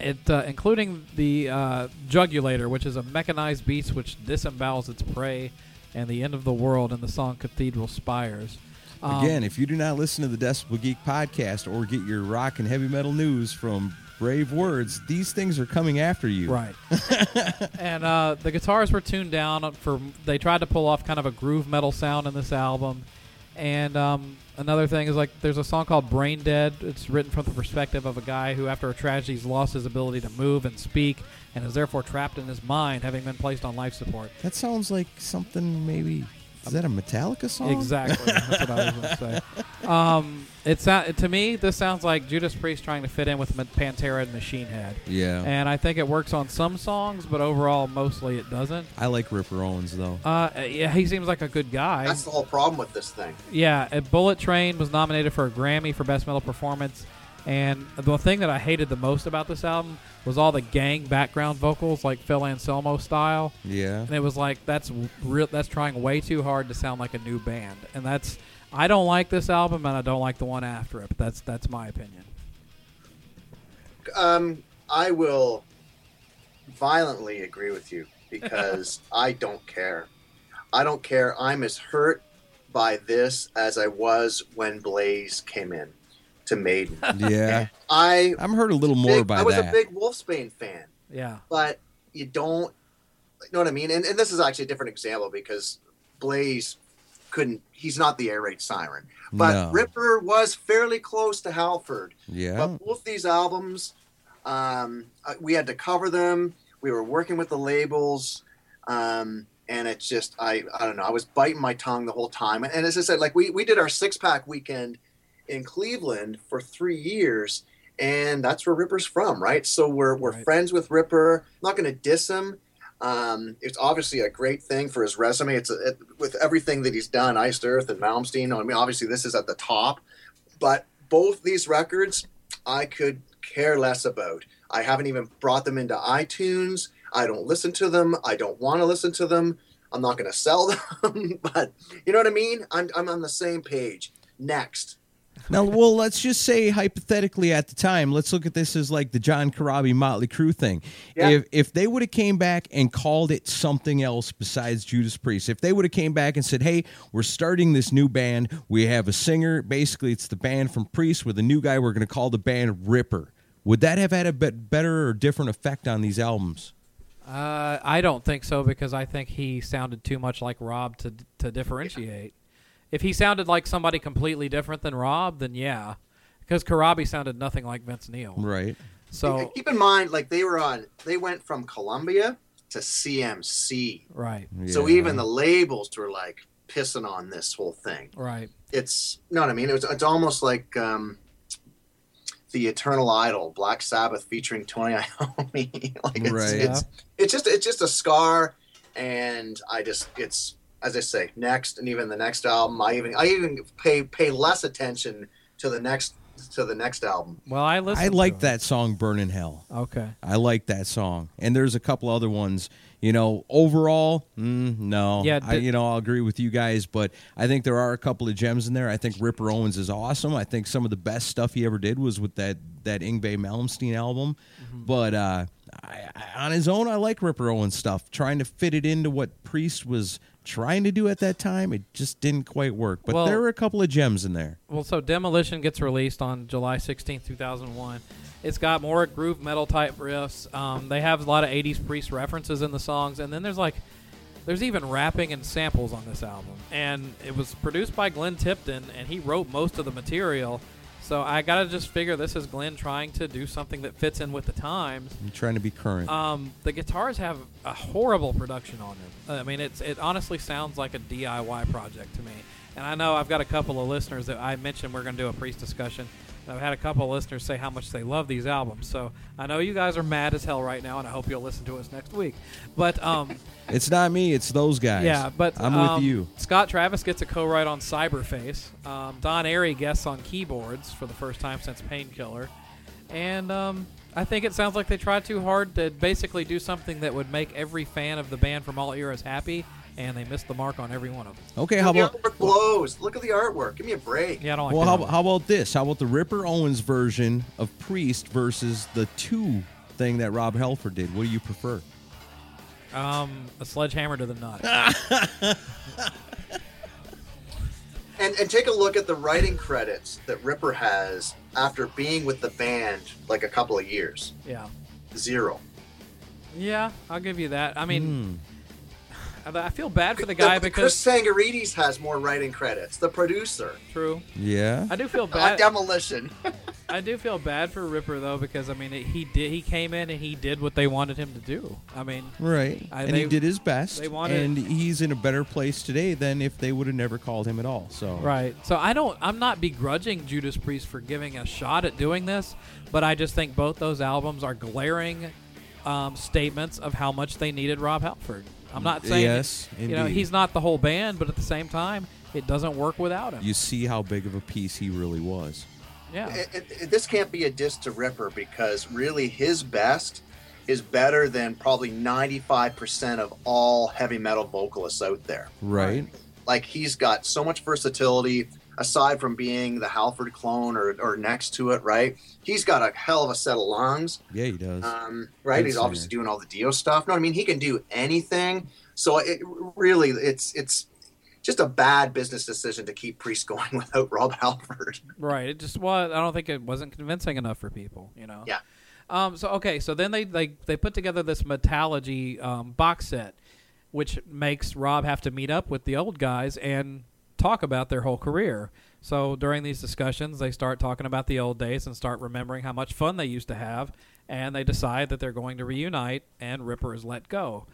it uh, including the uh, Jugulator, which is a mechanized beast which disembowels its prey, and the end of the world in the song Cathedral Spires. Um, Again, if you do not listen to the Decibel Geek podcast or get your rock and heavy metal news from Brave Words, these things are coming after you. Right. and uh, the guitars were tuned down for. They tried to pull off kind of a groove metal sound in this album. And um, another thing is like there's a song called Brain Dead. It's written from the perspective of a guy who, after a tragedy, has lost his ability to move and speak, and is therefore trapped in his mind, having been placed on life support. That sounds like something maybe. Is that a Metallica song? Exactly. That's what I was going to say. Um, it's not, to me, this sounds like Judas Priest trying to fit in with Pantera and Machine Head. Yeah. And I think it works on some songs, but overall, mostly it doesn't. I like Ripper Owens though. Uh, yeah, he seems like a good guy. That's the whole problem with this thing. Yeah, Bullet Train was nominated for a Grammy for Best Metal Performance. And the thing that I hated the most about this album was all the gang background vocals, like Phil Anselmo style. Yeah. And it was like that's real. That's trying way too hard to sound like a new band. And that's I don't like this album, and I don't like the one after it. But that's that's my opinion. Um, I will violently agree with you because I don't care. I don't care. I'm as hurt by this as I was when Blaze came in to Maiden. Yeah. I I'm hurt a little more big, by I was that. a big Wolfsbane fan. Yeah, but you don't you know what I mean? And, and this is actually a different example because Blaze couldn't he's not the air raid siren. But No. Ripper was fairly close to Halford. yeah. But both these albums, um, uh, we had to cover them. We were working with the labels. Um, and it's just I I don't know. I was biting my tongue the whole time. And as I said, like we, we did our six pack weekend in Cleveland for three years, and that's where Ripper's from, right? So we're we're Right. friends with Ripper. I'm not going to diss him. Um, it's obviously a great thing for his resume. It's a, it, with everything that he's done, Iced Earth and Malmsteen. I mean, obviously this is at the top, but both these records I could care less about. I haven't even brought them into iTunes. I don't listen to them. I don't want to listen to them. I'm not going to sell them, but you know what I mean? I'm, I'm on the same page. Next. Now, well, let's just say hypothetically at the time, let's look at this as like the John Corabi Motley Crue thing. Yeah. If if they would have came back and called it something else besides Judas Priest, if they would have came back and said, "Hey, we're starting this new band. We have a singer. Basically, it's the band from Priest with a new guy. We're going to call the band Ripper." Would that have had a bit better or different effect on these albums? uh, I don't think so because I think he sounded too much like Rob to to differentiate. If he sounded like somebody completely different than Rob, then yeah, because Corabi sounded nothing like Vince Neil. Right. So keep in mind, like they were on, they went from Columbia to CMC. right, So even the labels were like pissing on this whole thing. right. It's, you know what I mean? It was, it's almost like, um, the Eternal Idol, Black Sabbath featuring Tony Iommi. like it's, Right. it's it's just it's just a scar, and I just it's as I say next and even the next album. I even I even pay pay less attention to the next to the next album. Well, I listen. I to like it. that song "Burning Hell." Okay. I like that song, and there's a couple other ones. You know, overall, mm, no. Yeah, I, you know, I'll agree with you guys, but I think there are a couple of gems in there. I think Ripper Owens is awesome. I think some of the best stuff he ever did was with that that Yngwie Malmsteen album. Mm-hmm. But uh, I, I, on his own, I like Ripper Owens stuff. Trying to fit it into what Priest was trying to do at that time, it just didn't quite work. But Well- there were a couple of gems in there. Well, so Demolition gets released on July 16th, 2001. It's got more groove metal type riffs. Um, they have a lot of 80s Priest references in the songs, and then there's like there's even rapping and samples on this album. And it was produced by Glenn Tipton, and he wrote most of the material. So I gotta just figure this is Glenn trying to do something that fits in with the times. I'm trying to be current. Um, the guitars have a horrible production on them. I mean, it's it honestly sounds like a DIY project to me. And I know I've got a couple of listeners that I mentioned we're going to do a priest discussion. I've had a couple of listeners say how much they love these albums. So I know you guys are mad as hell right now, and I hope you'll listen to us next week. But um, it's not me; it's those guys. yeah, but I'm um, with you. Scott Travis gets a co-write on Cyberface. Um, Don Airey guests on keyboards for the first time since Painkiller, and um, I think it sounds like they tried too hard to basically do something that would make every fan of the band from all eras happy, and they missed the mark on every one of them. Okay, how the about artwork blows. Look at the artwork. Give me a break. Yeah, I don't like well, that how, how about this? How about the Ripper Owens version of Priest versus the two thing that Rob Halford did? What do you prefer? um, a sledgehammer to the nut. And and take a look at the writing credits that Ripper has after being with the band like a couple of years. yeah, Zero. yeah, I'll give you that. I mean, Hmm. I I feel bad for the guy The- because Chris Tsangarides has more writing credits. The producer. true. Yeah. I do feel bad. demolition. I do feel bad for Ripper though because I mean he did he came in and he did what they wanted him to do. I mean Right. I- and he did his best. they wanted- and he's in a better place today than if they would have never called him at all. So right. So I don't I'm not begrudging Judas Priest for giving a shot at doing this, but I just think both those albums are glaring um, statements of how much they needed Rob Halford. I'm not saying Yes, you know he's not the whole band, but at the same time it doesn't work without him. You see how big of a piece he really was. yeah. It- it- it- this can't be a diss to Ripper because really his best is better than probably 95% of all heavy metal vocalists out there. Right. Like he's got so much versatility aside from being the Halford clone or, or next to it, right? He's got a hell of a set of lungs. Yeah, he does. Um, right? Good He's singer. obviously doing all the Dio stuff. No, I mean he can do anything. So it really, it's it's just a bad business decision to keep Priest going without Rob Halford. Right. It just was. I don't think it wasn't convincing enough for people. You know. Yeah. Um. So okay. So then they they they put together this Metalogy um, box set, which makes Rob have to meet up with the old guys and talk about their whole career. So during these discussions, they start talking about the old days and start remembering how much fun they used to have, and they decide that they're going to reunite, and Ripper is let go.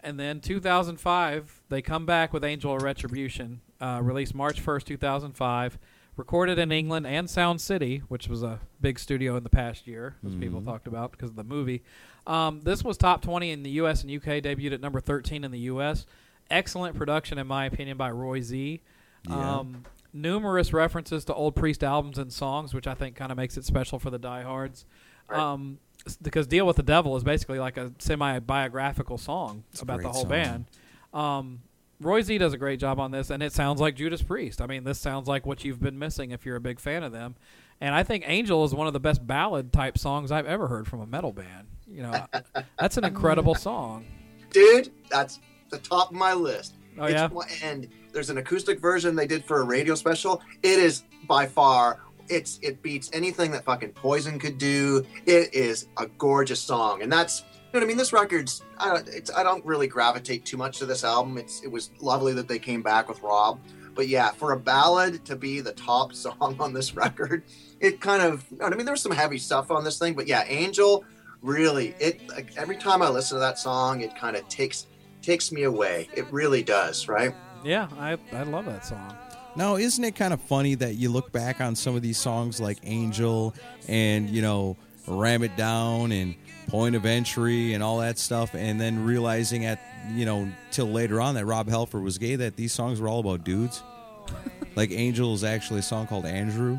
And then 2005, they come back with Angel of Retribution, uh, released March 1st, 2005, recorded in England and Sound City, which was a big studio in the past year, as people talked about because of the movie. Um, this was top 20 in the U.S. and UK, debuted at number 13 in the U.S. Excellent production, in my opinion, by Roy Z. Yeah. Um, numerous references to old Priest albums and songs, which I think kind of makes it special for the diehards. Right. Um, because "Deal with the Devil" is basically like a semi-biographical song It's about the whole song. band. Um, Roy Z does a great job on this, and it sounds like Judas Priest. I mean, this sounds like what you've been missing if you're a big fan of them. And I think "Angel" is one of the best ballad type songs I've ever heard from a metal band. You know, that's an incredible song. dude that's the top of my list Oh yeah, and there's an acoustic version they did for a radio special. It is by far it's it beats anything that fucking poison could do. It is a gorgeous song and that's you know what i mean? This record's i don't it's i don't really gravitate too much to this album. It's it was lovely that they came back with rob. But yeah for a ballad to be the top song on this record it kind of you know i mean? There's some heavy stuff on this thing but yeah angel really it like, every time i listen to that song it kind of takes takes me away it really does right yeah, I I love that song. Now, isn't it kind of funny that you look back on some of these songs like Angel and, you know, Ram It Down and Point of Entry and all that stuff, and then realizing at, you know, till later on that Rob Halford was gay, that these songs were all about dudes? like Angel is actually a song called Andrew?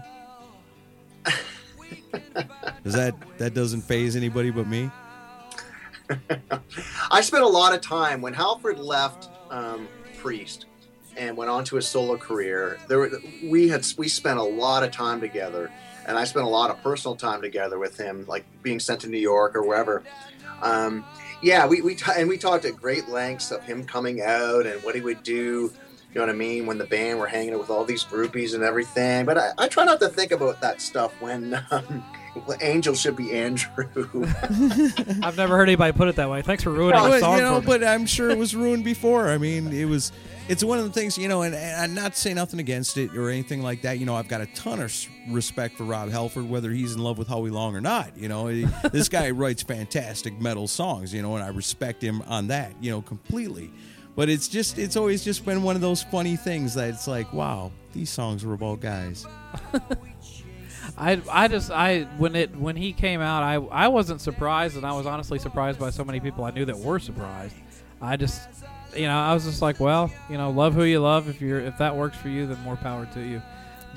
Does that that doesn't phase anybody but me? I spent a lot of time when Halford left um, Priest and went on to his solo career. There, were, we had we spent a lot of time together, and I spent a lot of personal time together with him, like being sent to New York or wherever. Um, yeah, we we t- and we talked at great lengths of him coming out and what he would do. You know what I mean? When the band were hanging out with all these groupies and everything. But I, I try not to think about that stuff when um, Angel should be Andrew. I've never heard anybody put it that way. Thanks for ruining Well, the song you know, for me. but I'm sure it was ruined before. I mean, it was. It's one of the things, you know, and, and I'm not saying nothing against it or anything like that. You know, I've got a ton of respect for Rob Halford, whether he's in love with Howie Long or not. You know, He- this guy writes fantastic metal songs, you know, and I respect him on that, you know, completely. But it's just, it's always just been one of those funny things that it's like, wow, these songs were about guys. I I just I when it when he came out I I wasn't surprised and I was honestly surprised by so many people I knew that were surprised. I just you know I was just like well you know love who you love if you're if that works for you then more power to you.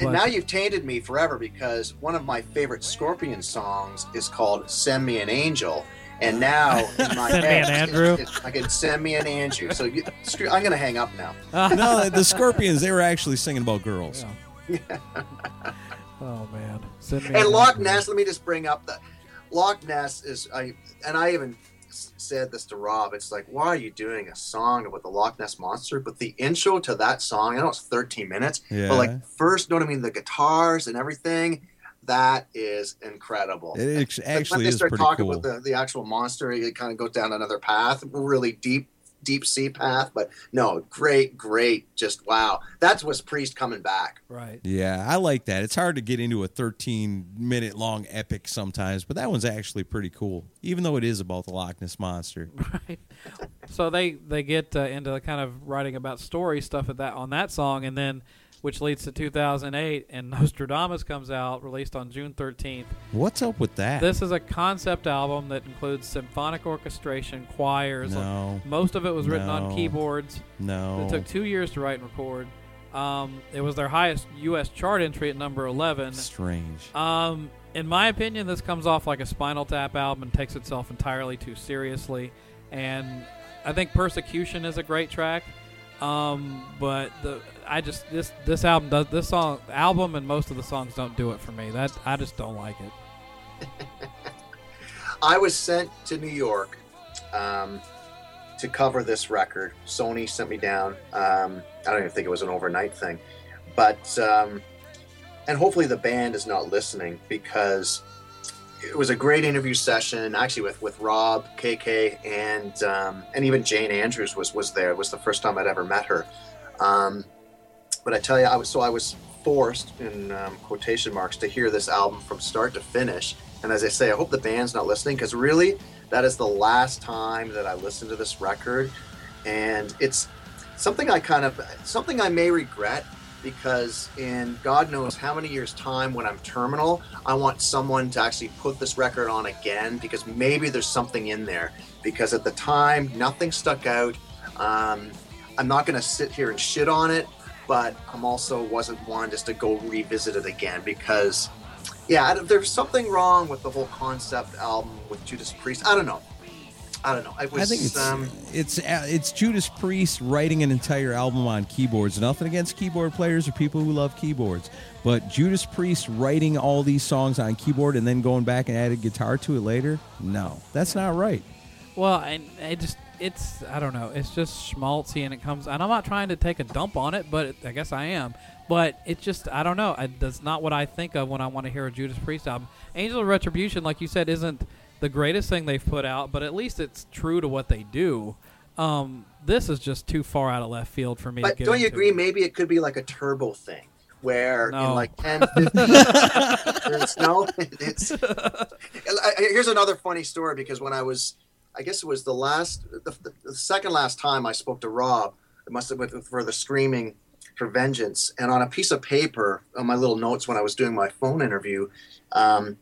And now you've tainted me forever because one of my favorite Scorpion songs is called "Send Me an Angel," and now in my Send me an Andrew? it's- I can send me an Andrew. So you, screw- I'm gonna hang up now. no, the Scorpions, they were actually singing about girls. Yeah. oh man, Send me And an Loch Andrew. Ness. Let me just bring up the Loch Ness is I and I even said this to Rob. It's like, why are you doing a song about the Loch Ness monster? But the intro to that song, I know it's 13 minutes, Yeah. but like first, you know what I mean? The guitars and everything. That is incredible. It ex- Like, actually when they is start pretty talking cool. about the, the actual monster, it kind of goes down another path, really deep, deep sea path. But no, great, great, just wow. That's what's Priest coming back. right. Yeah, I like that. It's hard to get into a 13 minute long epic sometimes, but that one's actually pretty cool, even though it is about the Loch Ness monster. right. So they they get uh, into the kind of writing about story stuff at that on that song, and then which leads to 2008, and Nostradamus comes out, released on June 13th. What's up with that? This is a concept album that includes symphonic orchestration, choirs. no, Most of it was written on keyboards. no. It took two years to write and record. Um, it was their highest U.S. chart entry at number 11. Strange. Um, in my opinion, this comes off like a Spinal Tap album and takes itself entirely too seriously. And I think Persecution is a great track. Um, but the I just this this album does this song album and most of the songs don't do it for me. That I just don't like it. I was sent to New York um, to cover this record. Sony sent me down. Um, I don't even think it was an overnight thing, but um, and hopefully the band is not listening because it was a great interview session. Actually, with with Rob, KK, and um, and even Jayne Andrews was was there. It was the first time I'd ever met her. Um, but I tell you, I was so I was forced in um, quotation marks to hear this album from start to finish. And as I say, I hope the band's not listening because really, that is the last time that I listened to this record, and it's something I kind of something I may regret because in God knows how many years time when I'm terminal, I want someone to actually put this record on again because maybe there's something in there. Because at the time, nothing stuck out. Um, I'm not going to sit here and shit on it, but I'm also wasn't one just to go revisit it again because, yeah, there's something wrong with the whole concept album with Judas Priest. I don't know. I don't know. It was, I think it's um, it's uh, it's Judas Priest writing an entire album on keyboards. Nothing against keyboard players or people who love keyboards, but Judas Priest writing all these songs on keyboard and then going back and adding guitar to it later. No, that's not right. Well, I, it just it's I don't know. It's just schmaltzy and it comes. And I'm not trying to take a dump on it, but I guess I am. But it just I don't know. It, that's not what I think of when I want to hear a Judas Priest album. Angel of Retribution, like you said, isn't the greatest thing they've put out, but at least it's true to what they do. Um, this is just too far out of left field for me. to But get don't you into. agree? Maybe it could be like a turbo thing where No. in like 10, 15 years, no, it's. I- Here's another funny story because when I was, I guess it was the last, the, the second last time I spoke to Rob, it must have been for the screaming for Vengeance, and on a piece of paper on my little notes when I was doing my phone interview, um,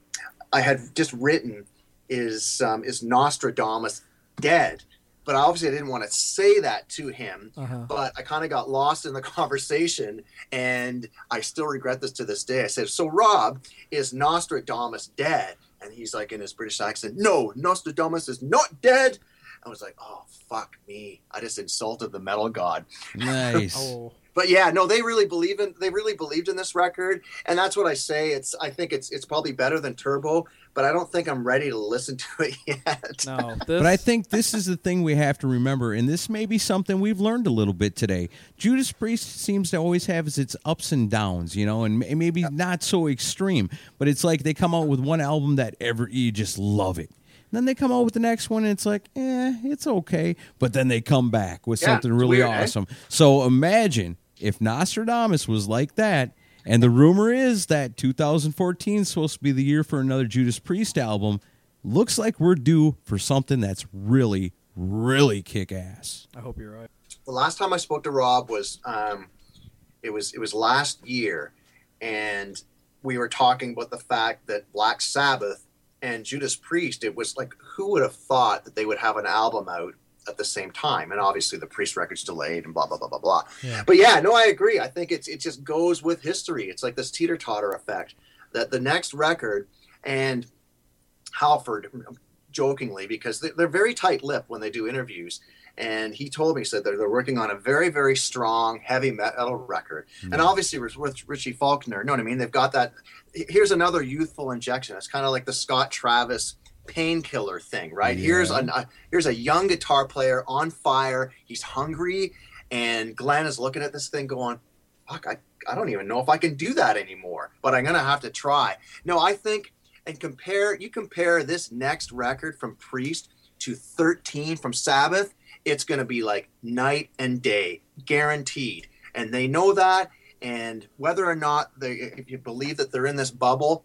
I had just written, "Is um, is Nostradamus dead?" But obviously, I didn't want to say that to him. Uh-huh. But I kind of got lost in the conversation, and I still regret this to this day. I said, "So, Rob, is Nostradamus dead?" And he's like in his British accent, "No, Nostradamus is not dead." I was like, "Oh, fuck me! I just insulted the metal god." Nice. Oh, but yeah, no, they really believe in they really believed in this record, and that's what I say. It's I think it's it's probably better than Turbo, but I don't think I'm ready to listen to it yet. no. This, But I think this is the thing we have to remember, and this may be something we've learned a little bit today. Judas Priest seems to always have its ups and downs, you know, and may- maybe not so extreme, but it's like they come out with one album that ever you just love it. then they come out with the next one, and it's like, eh, it's okay. But then they come back with Yeah, something really weird, eh? awesome. So imagine if Nostradamus was like that, and the rumor is that 2014 is supposed to be the year for another Judas Priest album. Looks like we're due for something that's really, really kick ass. I hope you're right. the last time I spoke to Rob was um, it was it was last year, and we were talking about the fact that Black Sabbath and Judas Priest. It was like who would have thought that they would have an album out at the same time? And obviously the Priest record's delayed and blah blah blah blah blah. Yeah. But yeah, no, I agree. I think it's it just goes with history. It's like this teeter totter effect that the next record and Halford jokingly because they- they're very tight lipped when they do interviews and he told me he said they're, they're working on a very very strong heavy metal record and hmm. obviously with, with richie faulkner you know what i mean they've got that here's another youthful injection it's kind of like the scott travis painkiller thing right? Here's Yeah. a, a uh, here's a young guitar player on fire. He's hungry and glenn is looking at this thing going fuck i, I don't even know if i can do that anymore but i'm gonna have to try. No i think and compare you compare this next record from priest to 13 from sabbath it's going to be like night and day guaranteed. And they know that and whether or not they if you believe that they're in this bubble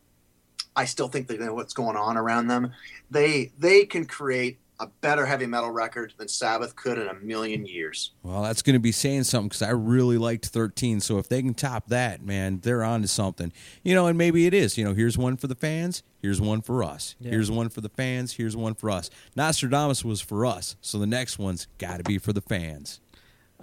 i still think they know what's going on around them they they can create a better heavy metal record than sabbath could in a million years Well, that's going to be saying something because I really liked 13. So if they can top that, man, they're on to something. You know, and maybe it is. You know, here's one for the fans. Here's one for us. Yeah. Here's one for the fans. Here's one for us. Nostradamus was for us. So the next one's got to be for the fans.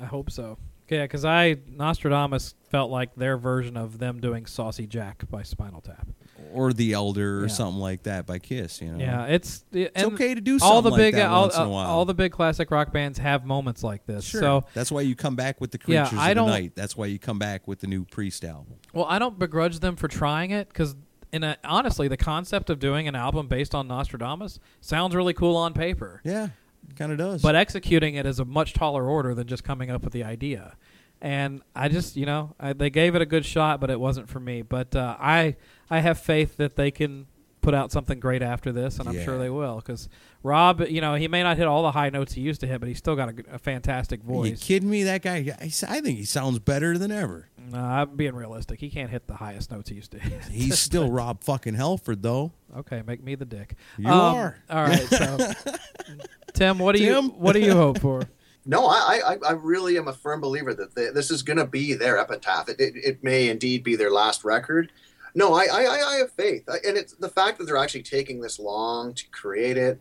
I hope so. Yeah, because I Nostradamus felt like their version of them doing "Saucy Jack" by Spinal Tap. Or The Elder or Yeah. something like that by Kiss, you know. Yeah, it's It's okay to do all the something big like all, once in a while. all the big classic rock bands have moments like this. Sure. So that's why you come back with the Yeah, Creatures I of the don't- Night. That's why you come back with the new Priest album. Well, I don't begrudge them for trying it because, in a, honestly, the concept of doing an album based on Nostradamus sounds really cool on paper. Yeah, kind of does. But executing it is a much taller order than just coming up with the idea. And I just, you know, I, they gave it a good shot, but it wasn't for me. But uh, I, I have faith that they can put out something great after this, and I'm Yeah. sure they will. Because Rob, you know, he may not hit all the high notes he used to hit, but he's still got a, a fantastic voice. Are you kidding me? That guy, I think he sounds better than ever. No, I'm being realistic. He can't hit the highest notes he used to hit. He's still Rob fucking Halford, though. Okay, make me the dick. You Um, are. All right, so Tim, what do you what do you hope for? No, I, I, I really am a firm believer that th this is going to be their epitaph. It, it, it may indeed be their last record. No, I, I, I- have faith, I, and it's the fact that they're actually taking this long to create it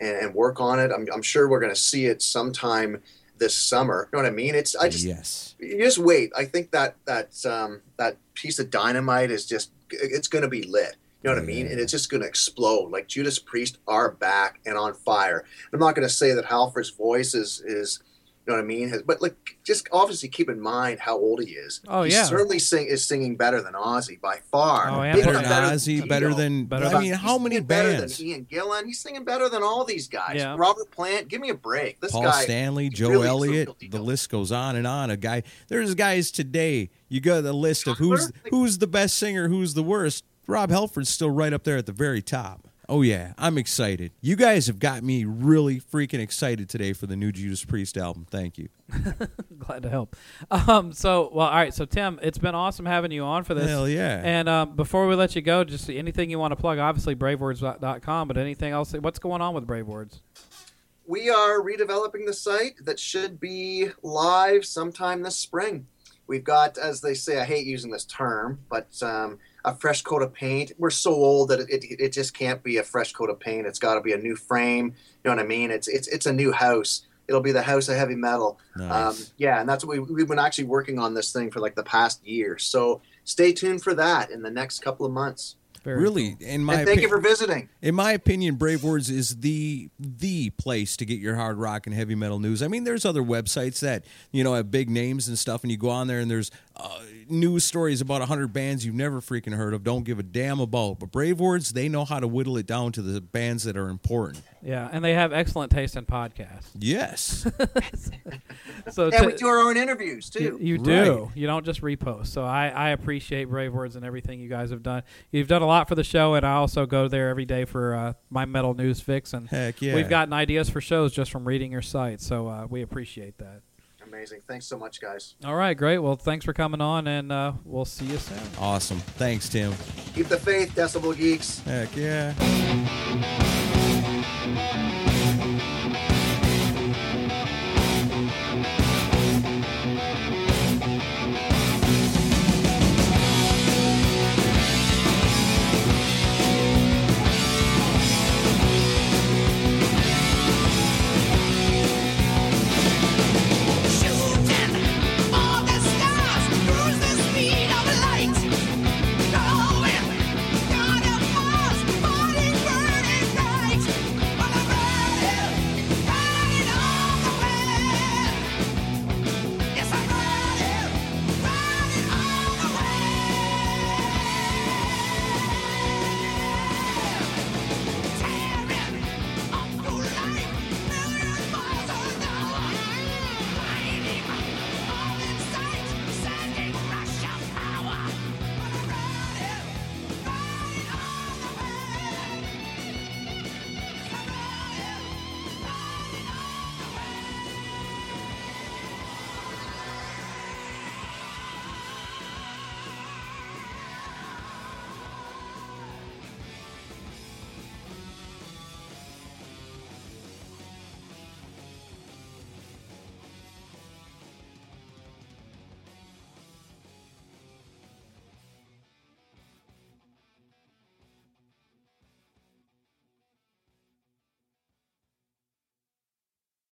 and, and work on it. I'm, I'm sure we're going to see it sometime this summer. You know what I mean? It's I just yes. you just wait. I think that that um, that piece of dynamite is just it's going to be lit. You know what I mean? And it's just going to explode. Like Judas Priest are back and on fire. I'm not going to say that Halford's voice is is you know what I mean, has, but like just obviously keep in mind how old he is. Oh, he yeah. certainly sing is singing better than Ozzy by far. Oh, yeah. Big Better than Ozzy, better than. Better I mean, how many singing better bands? Than Ian Gillan. He's singing better than all these guys. Yeah. Robert Plant. Give me a break. This guy. Paul guy. Stanley, Joe really Elliott, the list goes on and on. A guy, there's guys today. You got the list of who's who's the best singer, who's the worst. Rob Halford's still right up there at the very top. Oh yeah, I'm excited. You guys have got me really freaking excited today for the new Judas Priest album. Thank you. Glad to help. Um, so well, all right. So Tim, it's been awesome having you on for this. Hell yeah. And um, before we let you go, just anything you want to plug. Obviously, bravewords.com, but anything else? What's going on with Brave Words? we are redeveloping the site that should be live sometime this spring. We've got, as they say, I hate using this term, but um, a fresh coat of paint. We're so old that it, it, it just can't be a fresh coat of paint. It's got to be a new frame. You know what I mean? It's it's it's a new house. It'll be the house of heavy metal. Nice. Um, yeah, and that's what we, we've been actually working on this thing for like the past year. So stay tuned for that in the next couple of months. Very really, in my and thank you for visiting. in my opinion, Brave Words is the the place to get your hard rock and heavy metal news. I mean, there's other websites that you know have big names and stuff, and you go on there and there's uh, news stories about hundred bands you've never freaking heard of, don't give a damn about. But Brave Words, they know how to whittle it down to the bands that are important. Yeah, and they have excellent taste in podcasts. Yes, So And to- we do our own interviews too. you do. You don't just repost. So I, I appreciate Brave Words and everything you guys have done. You've done a lot for the show, and I also go there every day for uh, my metal news fix. And heck yeah. we've gotten ideas for shows just from reading your site. So uh, we appreciate that. Amazing. Thanks so much, guys. All right, great. Well, thanks for coming on, and uh, we'll see you soon. awesome. Thanks, Tim. Keep the faith, Decibel Geeks. Heck yeah. Bye.